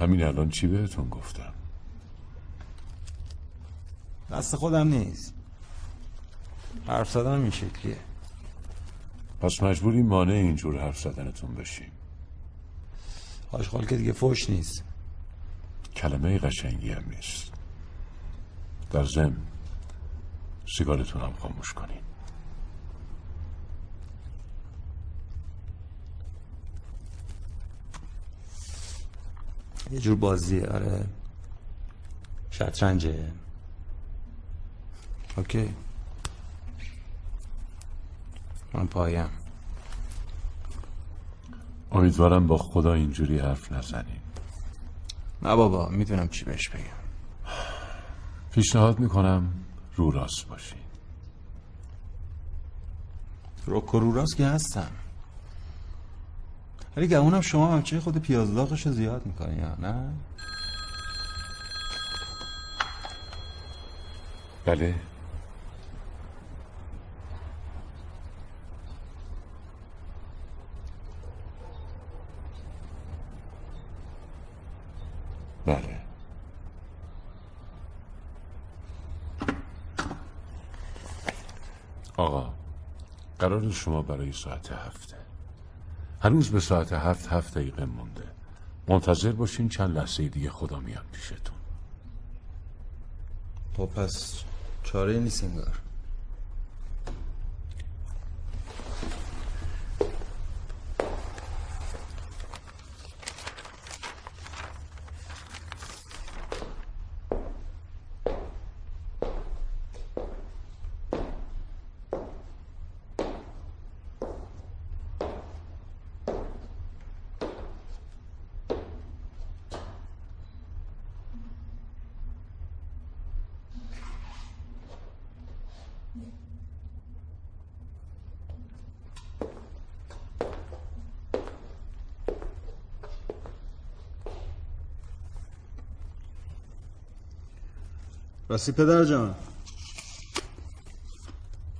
همین الان چی بهتون گفتم؟ دست خودم نیست. حرف زدن این شکلیه. پس مجبوری مانع اینجور حرف زدنتون بشیم. آشغال که دیگه فوش نیست. کلمه قشنگی هم نیست. در ضمن سیگارتون هم خاموش کنین. یه جور بازیه آره. شطرنجه. اوکی. من پایم. امیدوارم با خدا اینجوری حرف نزنین. نه بابا می‌دونم چی بهش بگم. پیشنهاد می‌کنم رو راست باشین روک و رو راست که هستم. ولی گمونم شما همچه خود پیازداغش رو زیاد می‌کنی یا نه؟ بله آقا قرار شما برای ساعت هفته هنوز به ساعت هفت هفت دقیقه مونده. منتظر باشین چند لحظه دیگه خدا میاد پیشتون. خب پس چاره نیست انگار. راستی پدر جان.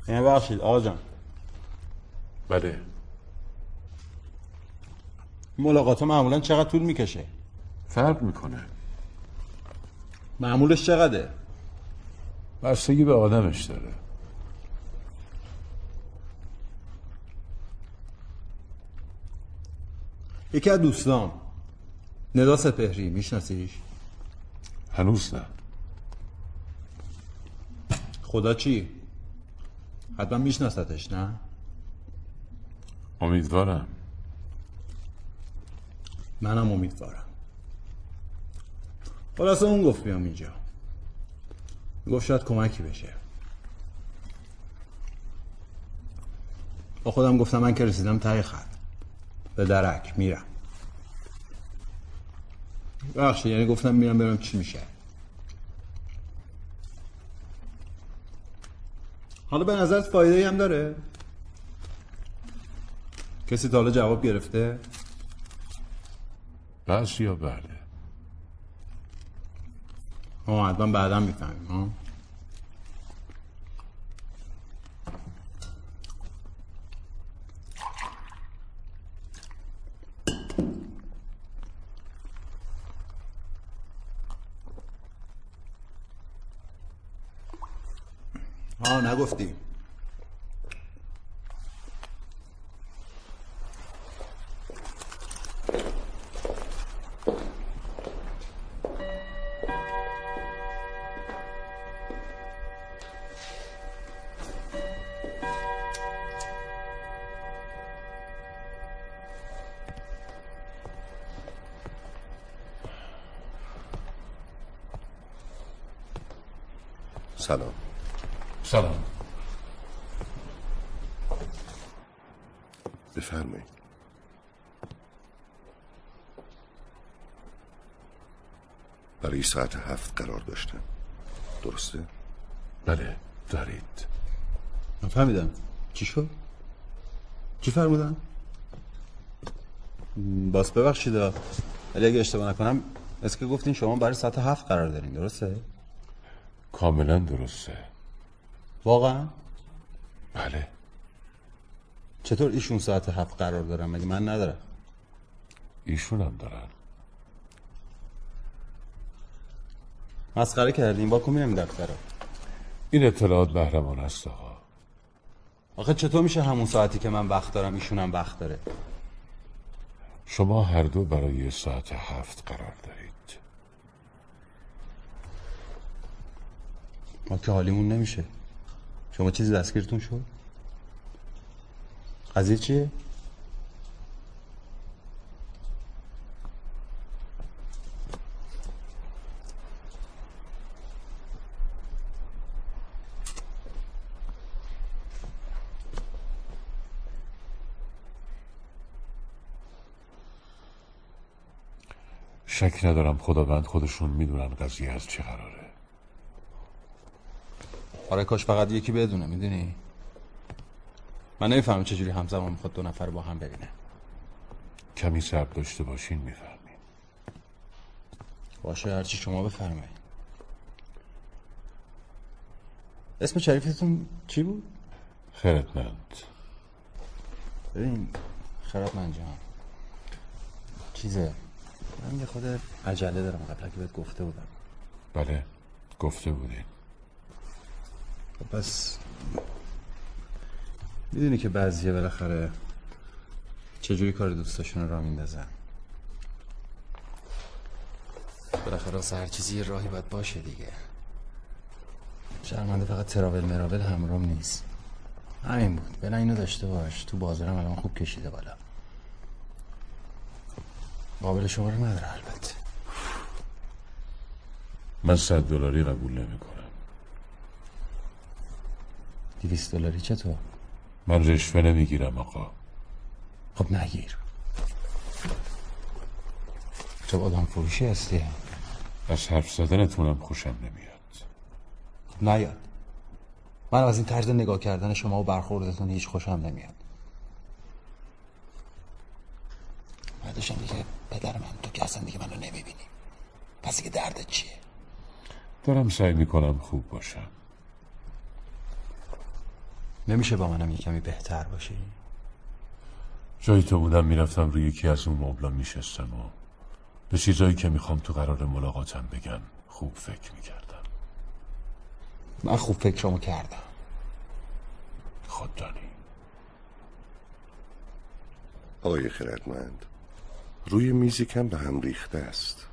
یعنی بخشید آقا جان. بله. ملاقات معمولا چقدر طول می‌کشه؟ فرق می‌کنه. معمولش چقدره؟ بستگی به آدمش داره. یکی از دوستام ندا سپهری میشناسیش؟ هنوز نه. خدا چی؟ حتما میشناستش نه؟ امیدوارم. منم امیدوارم. خلاصه اون گفت بیام اینجا. گفت شاید کمکی بشه. با خودم گفتم من که رسیدم ته خط. به درک میرم. بخشه یعنی گفتم میرم برم چی میشه. حالا به نظرت فایده هم داره؟ کسی تا حالا جواب گرفته؟ بعضی یا بله؟ ها حتما بعدا می‌فهمیم ها ساعت هفت قرار داشتم درسته؟ بله دارید فهمیدم چی شد؟ چی فرمودن؟ باز ببخشید ولی اگه اشتباه نکنم از که گفتین شما برای ساعت هفت قرار دارین درسته؟ کاملا درسته واقعا؟ بله چطور ایشون ساعت هفت قرار دارن مگه من ندارم ایشون هم دارن مسخره کردیم با کمی دفتر این اطلاعات بهرمان است آقا. آخه چطور میشه همون ساعتی که من وقت دارم ایشون هم وقت داره؟ شما هر دو برای ساعت هفت قرار دارید. ما که حالیمون نمیشه. شما چیزی دستگیرتون شد؟ قضیه چیه؟ شک ندارم خداوند خودشون می‌دونن قضیه از چه قراره. آره کاش فقط یکی بدونه می‌دونی؟ من نمی‌فهمم چجوری همزمان می‌خواد دو نفر با هم ببینه. کمی صبر داشته باشین می‌فهمین. باشه هرچی شما بفرمایید اسم شریفتون چی بود؟ خیرتمند ببین خیرتمند جان چیزه؟ من یه خود عجله دارم قبلا که بهت گفته بودم. بله گفته بودین خب پس می‌دونی که بعضیه بالاخره چجوری کار دوستاشون را میندازن. بالاخره واسه هر چیزی یه راهی باید باشه دیگه. شرمنده فقط تراول مراول همرام نیست. همین بود. بلا اینو داشته باش. تو بازارم الان خوب کشیده بالا. قابل شما رو نداره البته. من صد دلاری قبول نمی کنم دیویست دلاری چطور؟ من رشوه نمی‌گیرم آقا. خب نگیر تو آدم فروشی هستی؟ از حرف زدنتونم خوشم نمیاد. نیاد. من از این طرز نگاه کردن شما و برخوردتون هیچ خوشم نمیاد. بعدشم دیگه پدر من تو که اصلا دیگه منو نمی‌بینی. پس دیگه دردت چیه؟ دارم سعی می‌کنم خوب باشم. نمیشه با منم یه کمی بهتر باشی؟ جایی تو بودم می‌رفتم روی یکی از اون مبلا میشستم و به چیزایی که می‌خوام تو قرار ملاقاتم بگن خوب فکر می‌کردم. من خوب فکرمو کردم. خود دانی آقای خردمند روی میزی کم به هم ریخته است.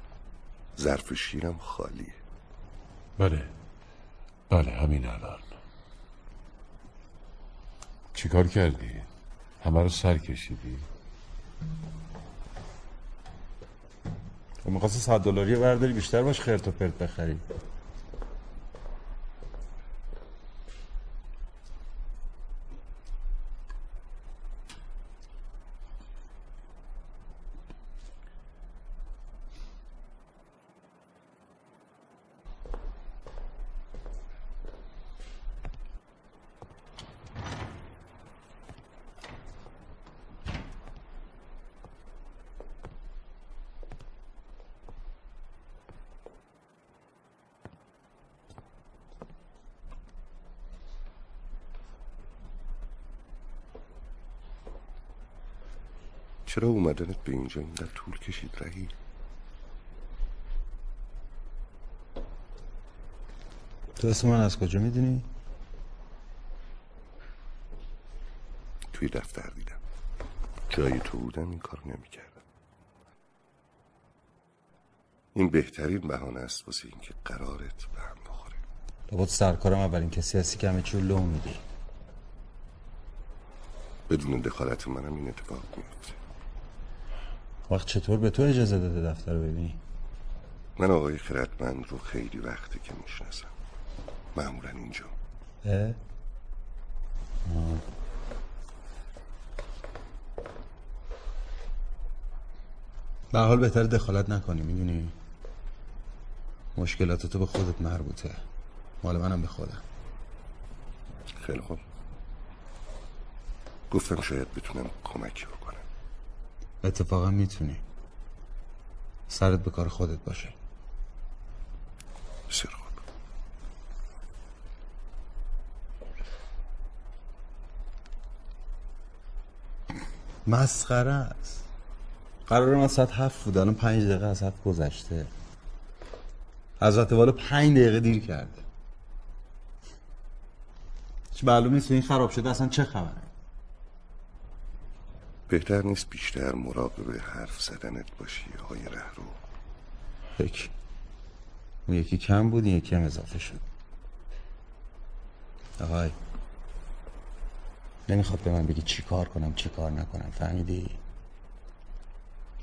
ظرف شیرم خالیه بله. بله همین الان. چیکار کردی؟ همه رو سر کشیدی؟ و می‌خواستی صد دلاری برداری بیشتر باش خرت و پرت بخری. چرا اومدنت به اینجا؟ اینقدر طول کشید رهی. تو اسم من از کجا می‌دونی؟ توی دفتر دیدم. جای تو بودم این کار نمی‌کردم. این بهترین بهانه است واسه اینکه قرارت به هم بخوره. لابد سرکارم اولین کسی هستی که همه چی رو لو میدی بدون دخالت منم این اتفاق میفته وقت چطور به تو اجازه داده دفتر ببینی؟ من آقای خردمند رو خیلی وقته که می‌شناسم معمولا اینجا اه؟ آه. به حال بهتر دخالت نکنی می‌دونی مشکلات تو به خودت مربوطه مال منم به خودم خیلی خوب گفتم شاید بتونم کمکی بکنم اتفاقا می‌تونی. سرت به کار خودت باشه. بسیار خوب. مسخره است. قرار من ساعت هفت بود الان پنج دقیقه از هفت گذشته. حضرت والا پنج دقیقه دیر کرده. هیچ معلوم نیست این خراب شده اصلا چه خبره؟ بهتر نیست بیشتر مراقب حرف زدنت باشی آقای رهرو. اون یکی کم بود این یکی هم اضافه شد. آقای نمی‌خواد به من بگی چی کار کنم چی کار نکنم. فهمیدی؟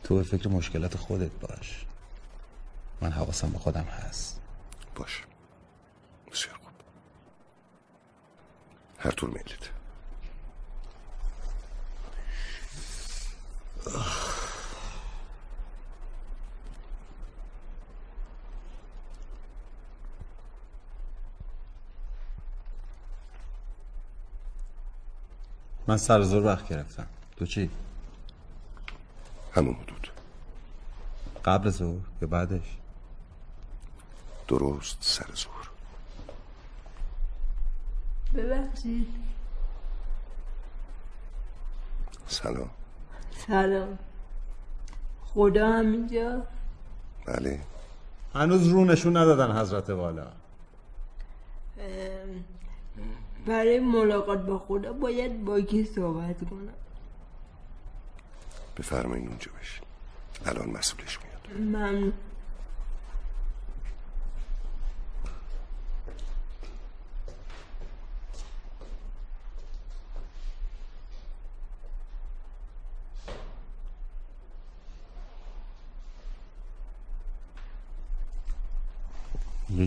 تو به فکر مشکلات خودت باش. من حواسم به خودم هست. باش. بسیار خوب. هر طور میلت من سر زور وقت گرفتم. تو چی؟ همون حدود. قبل ظهر یا بعدش؟ درست سر ظهر ببخشید. سلام. سلام خدا همینجا بله. هنوز رو نشون ندادن حضرت والا. برای ملاقات با خدا باید با کی صحبت کنم؟ بفرمایین اونجا بشین. الان مسئولش میاد. ممنون.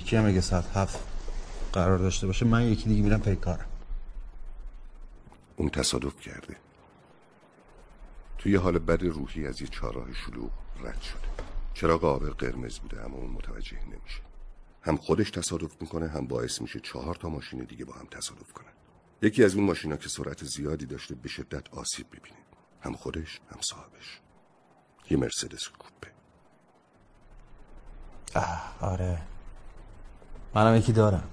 یکی هم اگه ساعت هفت قرار داشته باشه من یکی دیگه میرم پیکارم اون تصادف کرده. توی حال بد روحی از یه چهارراه شلوغ رد شده. چراغ آبر قرمز بوده اما اون متوجه نمیشه. هم خودش تصادف می‌کنه هم باعث میشه چهار تا ماشین دیگه با هم تصادف کنن. یکی از اون ماشینا که سرعت زیادی داشته به شدت آسیب ببینه هم خودش هم صاحبش. یه مرسدس کوپه. اه آره. منم یکی دارم.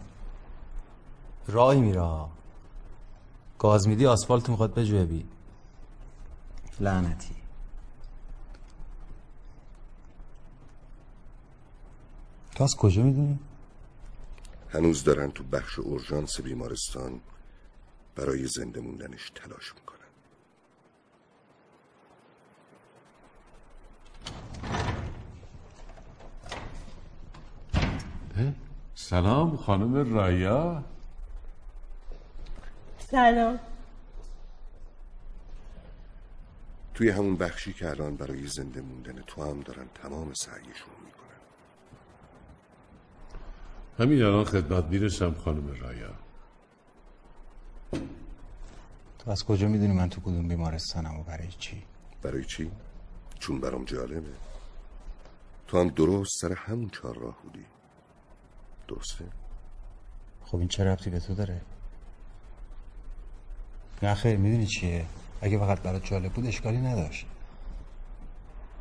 راهی میره گاز میدی آسفالت می‌خواد بجوبی لعنتی. تو از کجا می‌دونی؟ هنوز دارن تو بخش اورژانس بیمارستان برای زنده موندنش تلاش می‌کنن. سلام خانم رایا سلام. توی همون بخشی که الان برای زنده موندن تو هم دارن تمام سعیشون می‌کنن. همین الان خدمت می‌رسم خانم رایا تو از کجا می‌دونی من تو کدوم بیمارستانم و برای چی؟ برای چی؟ چون برام جالبه. تو هم درست سر همون چهار راه بودی. درسته؟ خب این چه ربطی به تو داره؟ نه خیر می‌دونی چیه؟ اگه فقط برات جالب بود اشکالی نداشت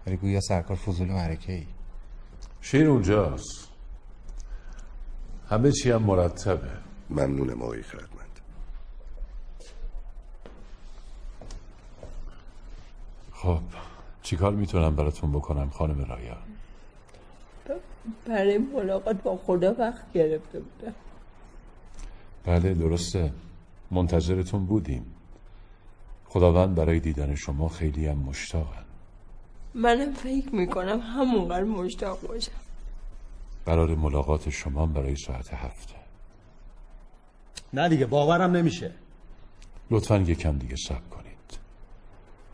ولی گویا سرکار فضول مرکه ای شیر اونجاست همه چی هم مرتبه ممنونم آقای خردمند خب چیکار می‌تونم براتون بکنم خانم رایا برای ملاقات با خدا وقت گرفته بودم. بله درسته. منتظرتون بودیم. خداوند برای دیدن شما خیلی هم مشتاقن منم فکر می‌کنم همونقدر مشتاق باشم. قرار ملاقات شما برای ساعت هفته. نه دیگه باورم نمیشه. لطفا یکم دیگه صبر کنید.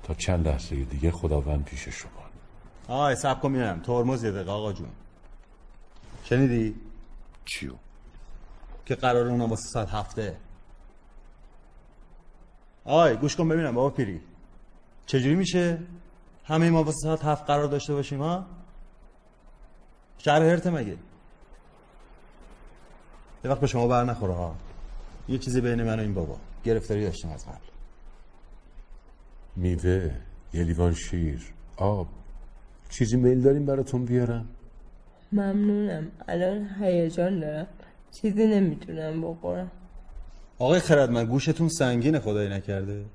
تا چند لحظه دیگه خداوند پیش شما آی سب کن میرم ترمز یه دقیقه آقا جون. شنیدی؟ چیو؟ که قرار اونم واسه ساعت هفته. آی گوش کن ببینم بابا پیری. چجوری میشه؟ همه ما واسه ساعت هفت قرار داشته باشیم ها؟ شهر هرته مگه؟ یه وقت به شما بر نخوره ها؟ یه چیزی بین من و این بابا. گرفتاری داشتیم از قبل. میوه یه لیوان شیر آب. چیزی میل داریم براتون بیارم؟ ممنونم. الان هیجان دارم. چیزی نمی‌تونم بخورم. آقای خردمند گوشتون سنگینه خدایی نکرده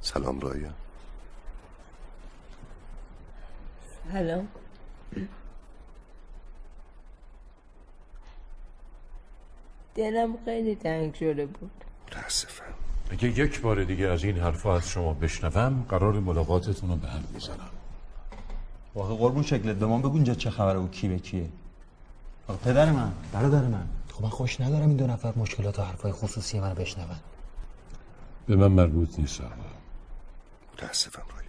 سلام رایا سلام دلم خیلی تنگ شده بود. متاسفم. اگه یک بار دیگه از این حرفا از شما بشنوم قرار ملاقاتتون رو به هم می‌زنم. واقعا قربون شکلت. به من بگو اینجا چه خبره و کی به کیه. آقا پدر من. برادر من. خب من خوش ندارم این دو نفر مشکلات و حرفای خصوصی من بشنون. به من مربوط نیست آقا. متاسفم رایا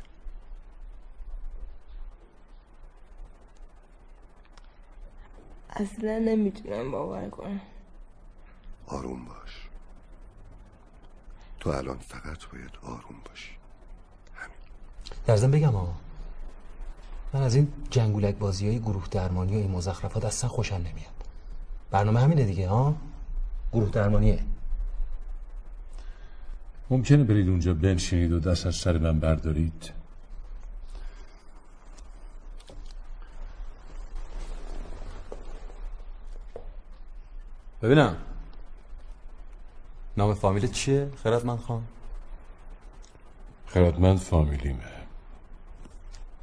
اصلا نمی‌تونم باور کنم. آروم باش. تو الان فقط باید آروم باشی. در ضمن بگم ها من از این جنگولک بازی های گروه درمانی و این مزخرفات اصلا خوشم نمیاد. برنامه همینه دیگه ها؟ گروه درمانیه. ممکنه برید اونجا بنشینید و دست از سر من بردارید؟ ببینم. نام فامیل چیه؟ خردمند خان. خردمند فامیلیمه.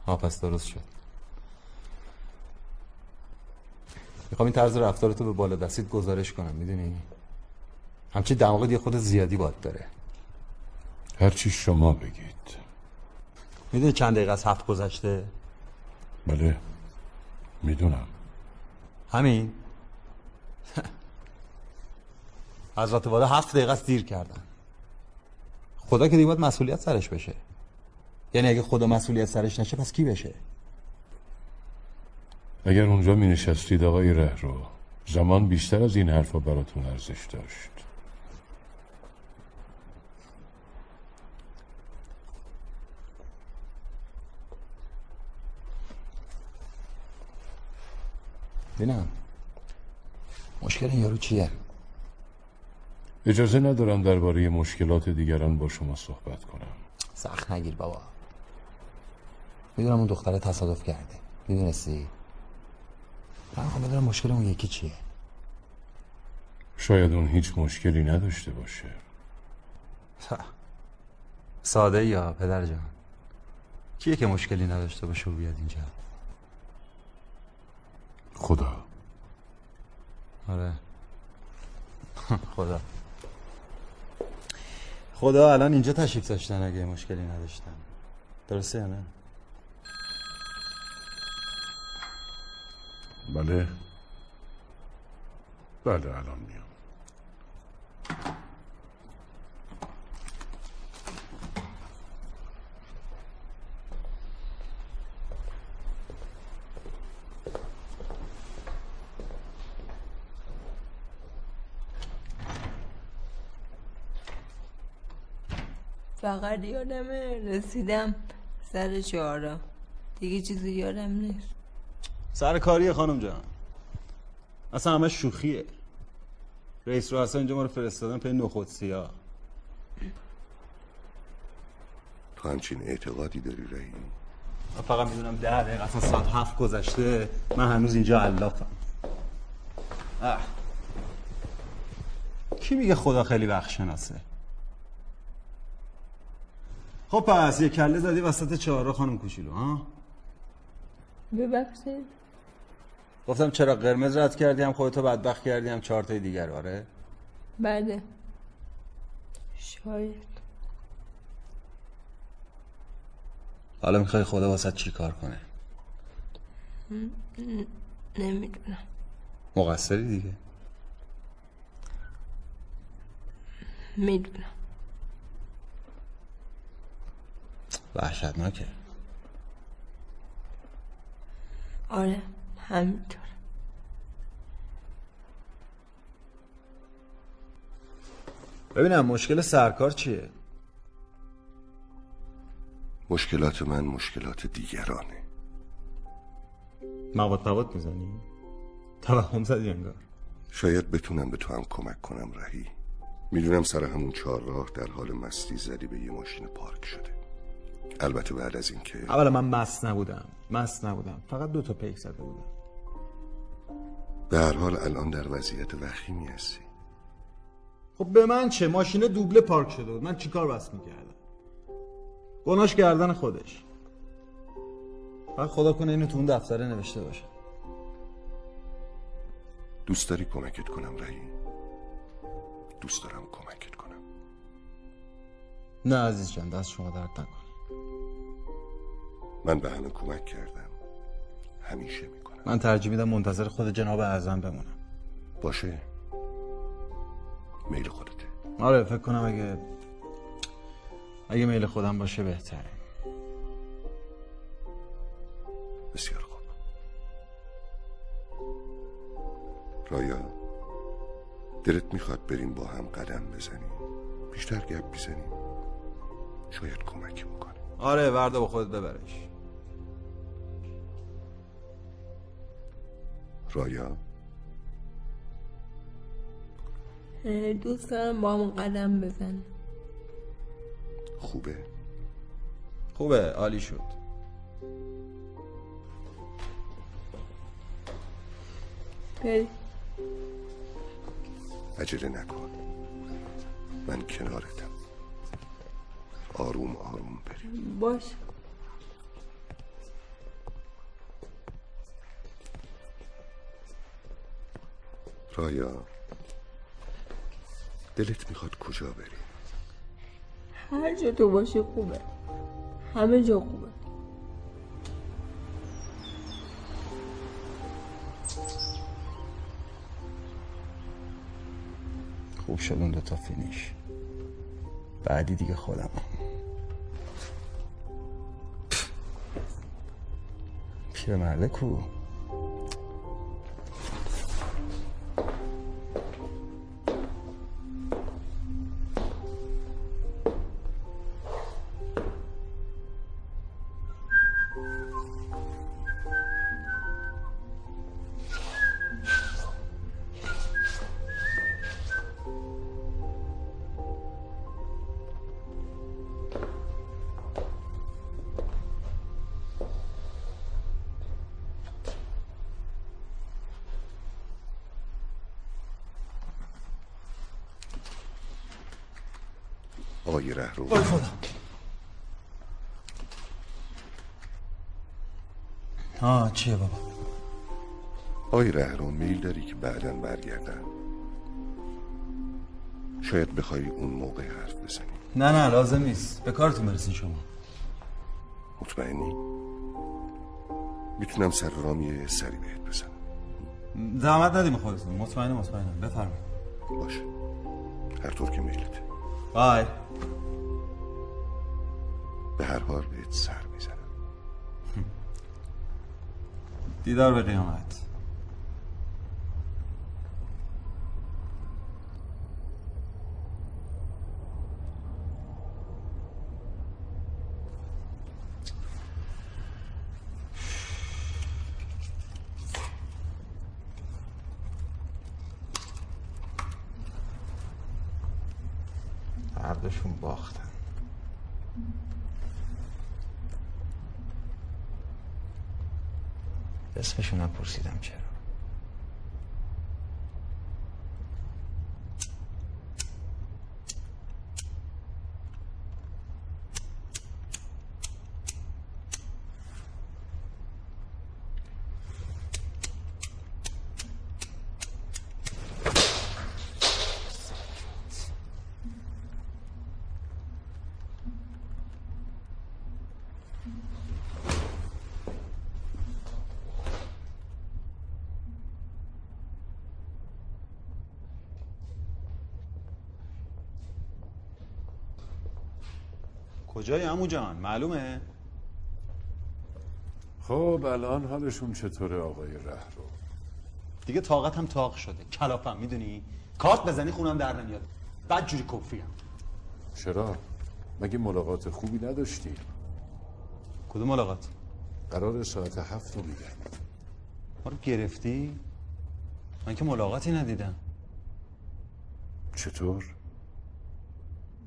ها پس درست شد. می‌خوام این طرز رفتارتو به بالا دستید گزارش کنم می‌دونی؟ همچی دماغت یه خود زیادی باد داره. هرچی شما بگید. می‌دونی چند دقیقه از هفت گذشته؟ بله. می‌دونم. همین؟ حضرت والا هفت دقیقه است دیر کردن. خدا که دیگه باید مسئولیت سرش بشه. یعنی اگه خدا مسئولیت سرش نشه پس کی بشه؟ اگر اونجا می نشستید آقای ره رو زمان بیشتر از این حرفا براتون ارزش داشت. بینم مشکل این یارو چیه؟ اجازه ندارم درباره مشکلات دیگران با شما صحبت کنم. سخت نگیر بابا. می‌دونم اون دختره تصادف کرده. می‌دونستی؟ من می‌خوام بدونم مشکل اون یکی چیه. شاید اون هیچ مشکلی نداشته باشه. ساده یا پدر جان؟ کیه که مشکلی نداشته باشه و بیاد اینجا؟ خدا. آره. [laughs] خدا. خدا الان اینجا تشریف داشتن اگه مشکلی نداشتن. درسته نه؟ بله. بله الان میام. فقط یادمه رسیدم سر چهارم دیگه چیزی یادم نیست. سر کاریه خانم جان. اصلا همه شوخیه. رئیس رؤسا اینجا ما رو فرستادن پی نخود سیاه. تو همچین اعتقادی داری رهی من فقط می‌دونم ده دقیقه اصلا ساعت هفت گذشته. من هنوز اینجا علافم اه. کی میگه خدا خیلی وقت شناسه؟ خب پس یه کله زدی وسط چهارراه خانم کوچولو ها؟ ببخشید. گفتم چرا قرمز رد کردی هم خودتو بدبخت کردی هم چهار تای دیگر آره؟ بله. شاید. حالا می‌خوای خدا واسه چی کار کنه؟ نمی‌دونم. مقصری دیگه؟ می‌دونم. وحشتناکه. آره همینطور. ببینم مشکل سرکار چیه؟ مشکلات من مشکلات دیگرانه. مواد مواد می‌زنی؟ توهم زدی انگار. شاید بتونم به تو هم کمک کنم رهی. می‌دونم سر همون چهار راه در حال مستی زدی به یه ماشین پارک شده. البته بعد از اینکه اولا من مست نبودم مست نبودم. فقط دو تا پیک زده بودم. به هر حال الان در وضعیت وخیمی هستی. خب به من چه؟ ماشین دوبله پارک شده بود. من چیکار بس می‌کردم؟ گناش کردن خودش. فقط خدا کنه اینو تو اون دفتره نوشته باشه. دوست داری کمکت کنم رهی؟ دوست دارم کمکت کنم. نه عزیز جان دست شما درد نکنه. من به همه کمک کردم. همیشه می‌کنم. من ترجیح میدم منتظر خود جناب اعظم بمونم. باشه. میل خودته. آره فکر کنم اگه اگه میل خودم باشه بهتره. بسیار خوب. رایا دلت می‌خواد بریم با هم قدم بزنیم؟ بیشتر گپ بزنیم؟ شاید کمکی بکنه آره وردا با خودت ببرش. رایا دوست دارم با هم قدم بزنم خوبه؟ خوبه عالی شد. بریم. عجله نکن. من کنارتم. آروم آروم بریم. باش. رایا دلت می‌خواد کجا بری؟ هر جا تو باشی خوبه. همه جا خوبه. خوب شد اون دوتا فینیش. بعدی دیگه خودم 그러면库 آقای رهرو میل داری که بعدا برگردن شاید بخوای اون موقع حرف بزنی. نه نه لازم نیست. به کارتون برسین شما. مطمئنی؟ می‌تونم سر رام یه سری بهت بزنم. زحمت ندیم خودتون. مطمئنه مطمئنه بفرمایید. باشه. هر طور که میلته بای. به هر حال بهت سر می‌زنم. دیدار به قیامت خودشون باختن اسمشون هم پرسیدم چرا کجای عمو جان؟ معلومه؟ خب الان حالشون چطوره آقای رهرو؟ دیگه طاقتم طاق شده. کلافم می‌دونی؟ کارت بزنی خونم در نمیاد. بعد جوری کفریم. چرا؟ مگه ملاقات خوبی نداشتی؟ کدوم ملاقات؟ قرار ساعت هفت رو میگم. ما رو گرفتی؟ من که ملاقاتی ندیدم. چطور؟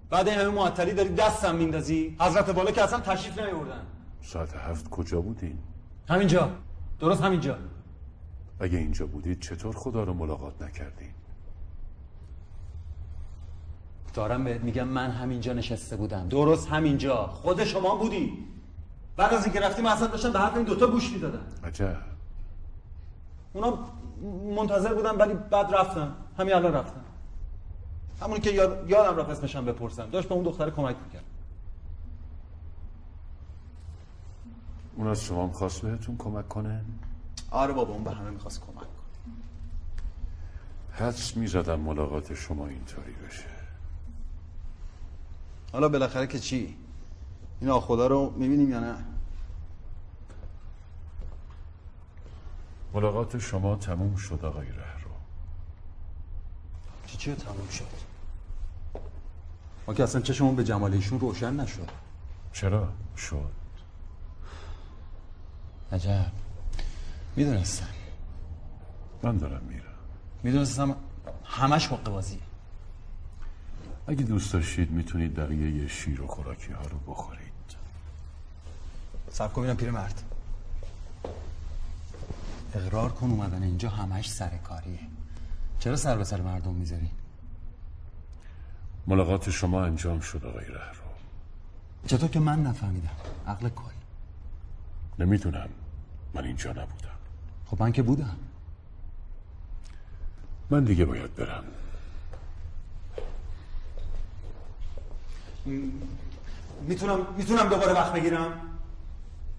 بعد این همه معطلی داری دستم میندازی؟ حضرت بالا که اصلا تشریف نیاوردن. ساعت هفت کجا بودین؟ همینجا. درست همینجا. اگه اینجا بودید چطور خدا رو ملاقات نکردین؟ دارم بهت میگم من همینجا نشسته بودم. درست همینجا. خود شما بودی. بعد از اینکه رفتیم اصلا داشتم به حرف این دوتا گوش می‌دادن. عجب. اونا منتظر بودن ولی بعد رفتن. همین الان رفتن. همونی که یاد... یادم رفت اسمشم بپرسم. داشت به اون دختر کمک می‌کرد. اون از شما هم خواست بهتون کمک کنه؟ آره بابا اون به همه می‌خواست کمک کنه. حدس می‌زدم ملاقات شما اینطوری بشه. حالا بالاخره که چی؟ این آخدا رو می‌بینیم یا نه؟ ملاقات شما تموم شد آقای رهرو. چی چی تموم شد؟ ما که اصلا چشمون به جمال ایشون روشن نشد. چرا؟ شد. عجب. می‌دونستم. من دارم میرم. می‌دونستم همش حق بازیه اگه دوست داشتید می‌تونید بقیه شیر و خوراکی ها رو بخورید. سب کن ببینم پیرمرد اقرار کن اومدن اینجا همش سرکاریه چرا سر به سر مردم می‌ذاری؟ ملاقات شما انجام شد آقای رهرو. چطور که من نفهمیدم. عقل کل نمی‌دونم. من اینجا نبودم. خب من که بودم. من دیگه باید برم. می‌تونم می‌تونم دوباره وقت بگیرم؟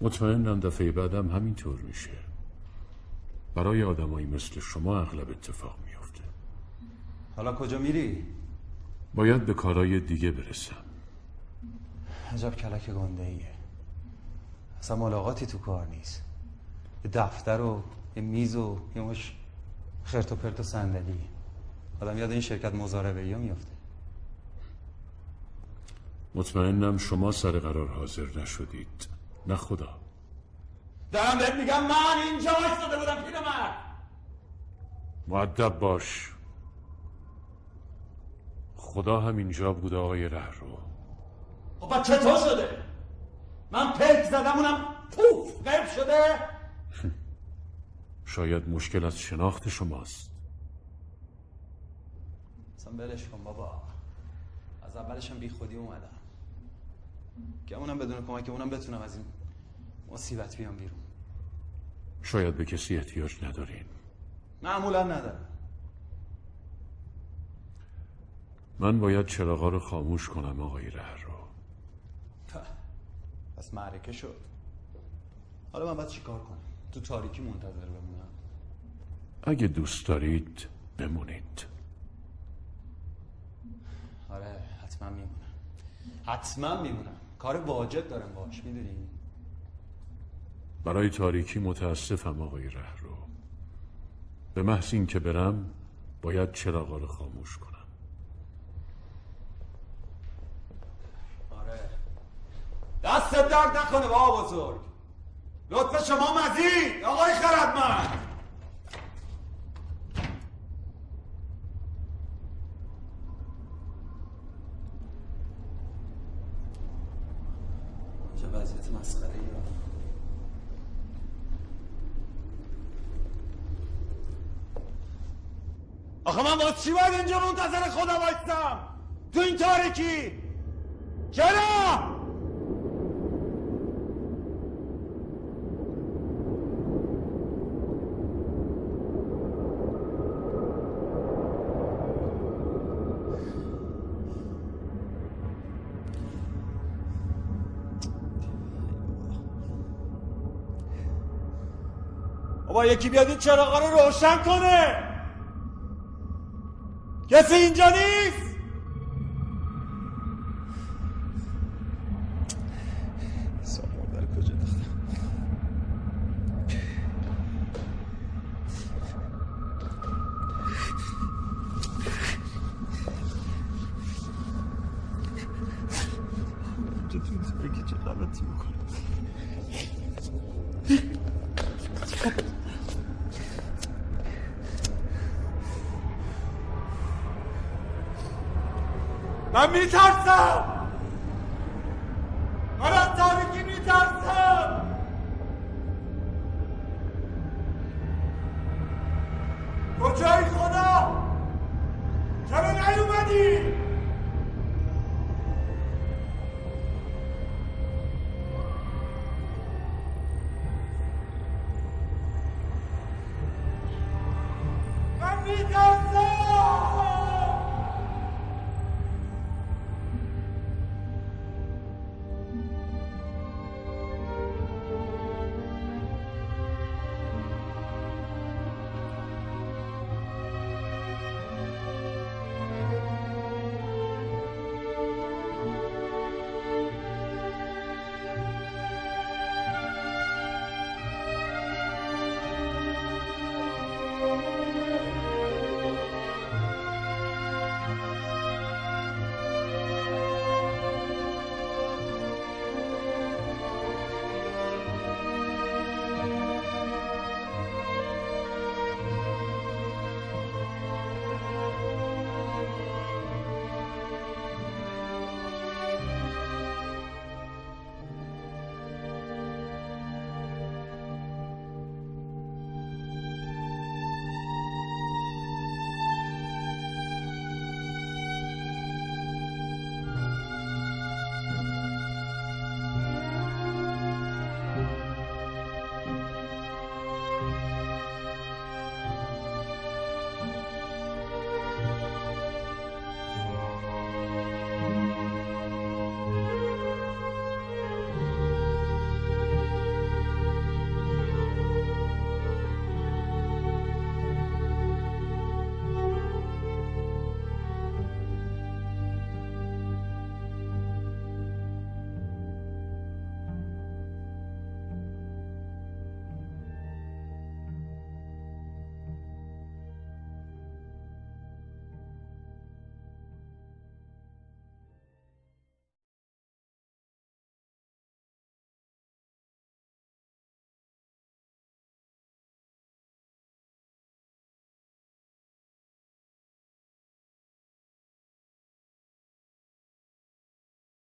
مطمئنم دفعه بعدم همینطور میشه. برای آدمایی مثل شما اغلب اتفاق میافته. حالا کجا میری؟ باید به کارهای دیگه برسم. عجب کلک گنده ایه اصلا ملاقاتی تو کار نیست. یه دفتر و یه میز و یه مش خرت و پرت و صندلی. آدم یاد این شرکت مزاربه ها میفته مطمئنم شما سر قرار حاضر نشدید. نه خدا. دارم بهت میگم من اینجا ایستاده بودم پیرمرد. معدب باش. خدا هم اینجا بود آقای رهرو. خب چطور شده؟ من پلک زدم اونم پوف غیب شده؟ [laughs] شاید مشکل از شناخت شماست. اصلا بلش کن بابا. از اولشم بی خودی اومدم. که اونم بدون کمک اونم بتونم از این مصیبت بیام بیرون. شاید به کسی احتیاج ندارین. معمولا ندارم. من باید چراغا رو خاموش کنم آقای رهرو. پس معرکه شد. حالا من باید چیکار کنم؟ تو تاریکی منتظر بمونم. اگه دوست دارید بمونید. آره حتما میمونم. حتما میمونم. کار واجب دارم باش می‌دونی؟ برای تاریکی متاسفم آقای رهرو. به محض این که برم باید چراغا رو خاموش کنم. دست درد نکنه با بزرگ. لطف شما مزید آقای خردمند. چه وضعیت مسخره یا آخه من باز چی باید اینجا منتظر خدا وایستم؟ تو این تاریکی. چرا یکی بیاد این چراغا رو روشن کنه. کسی اینجا نیست؟ غلطی می‌کنه من میترسم.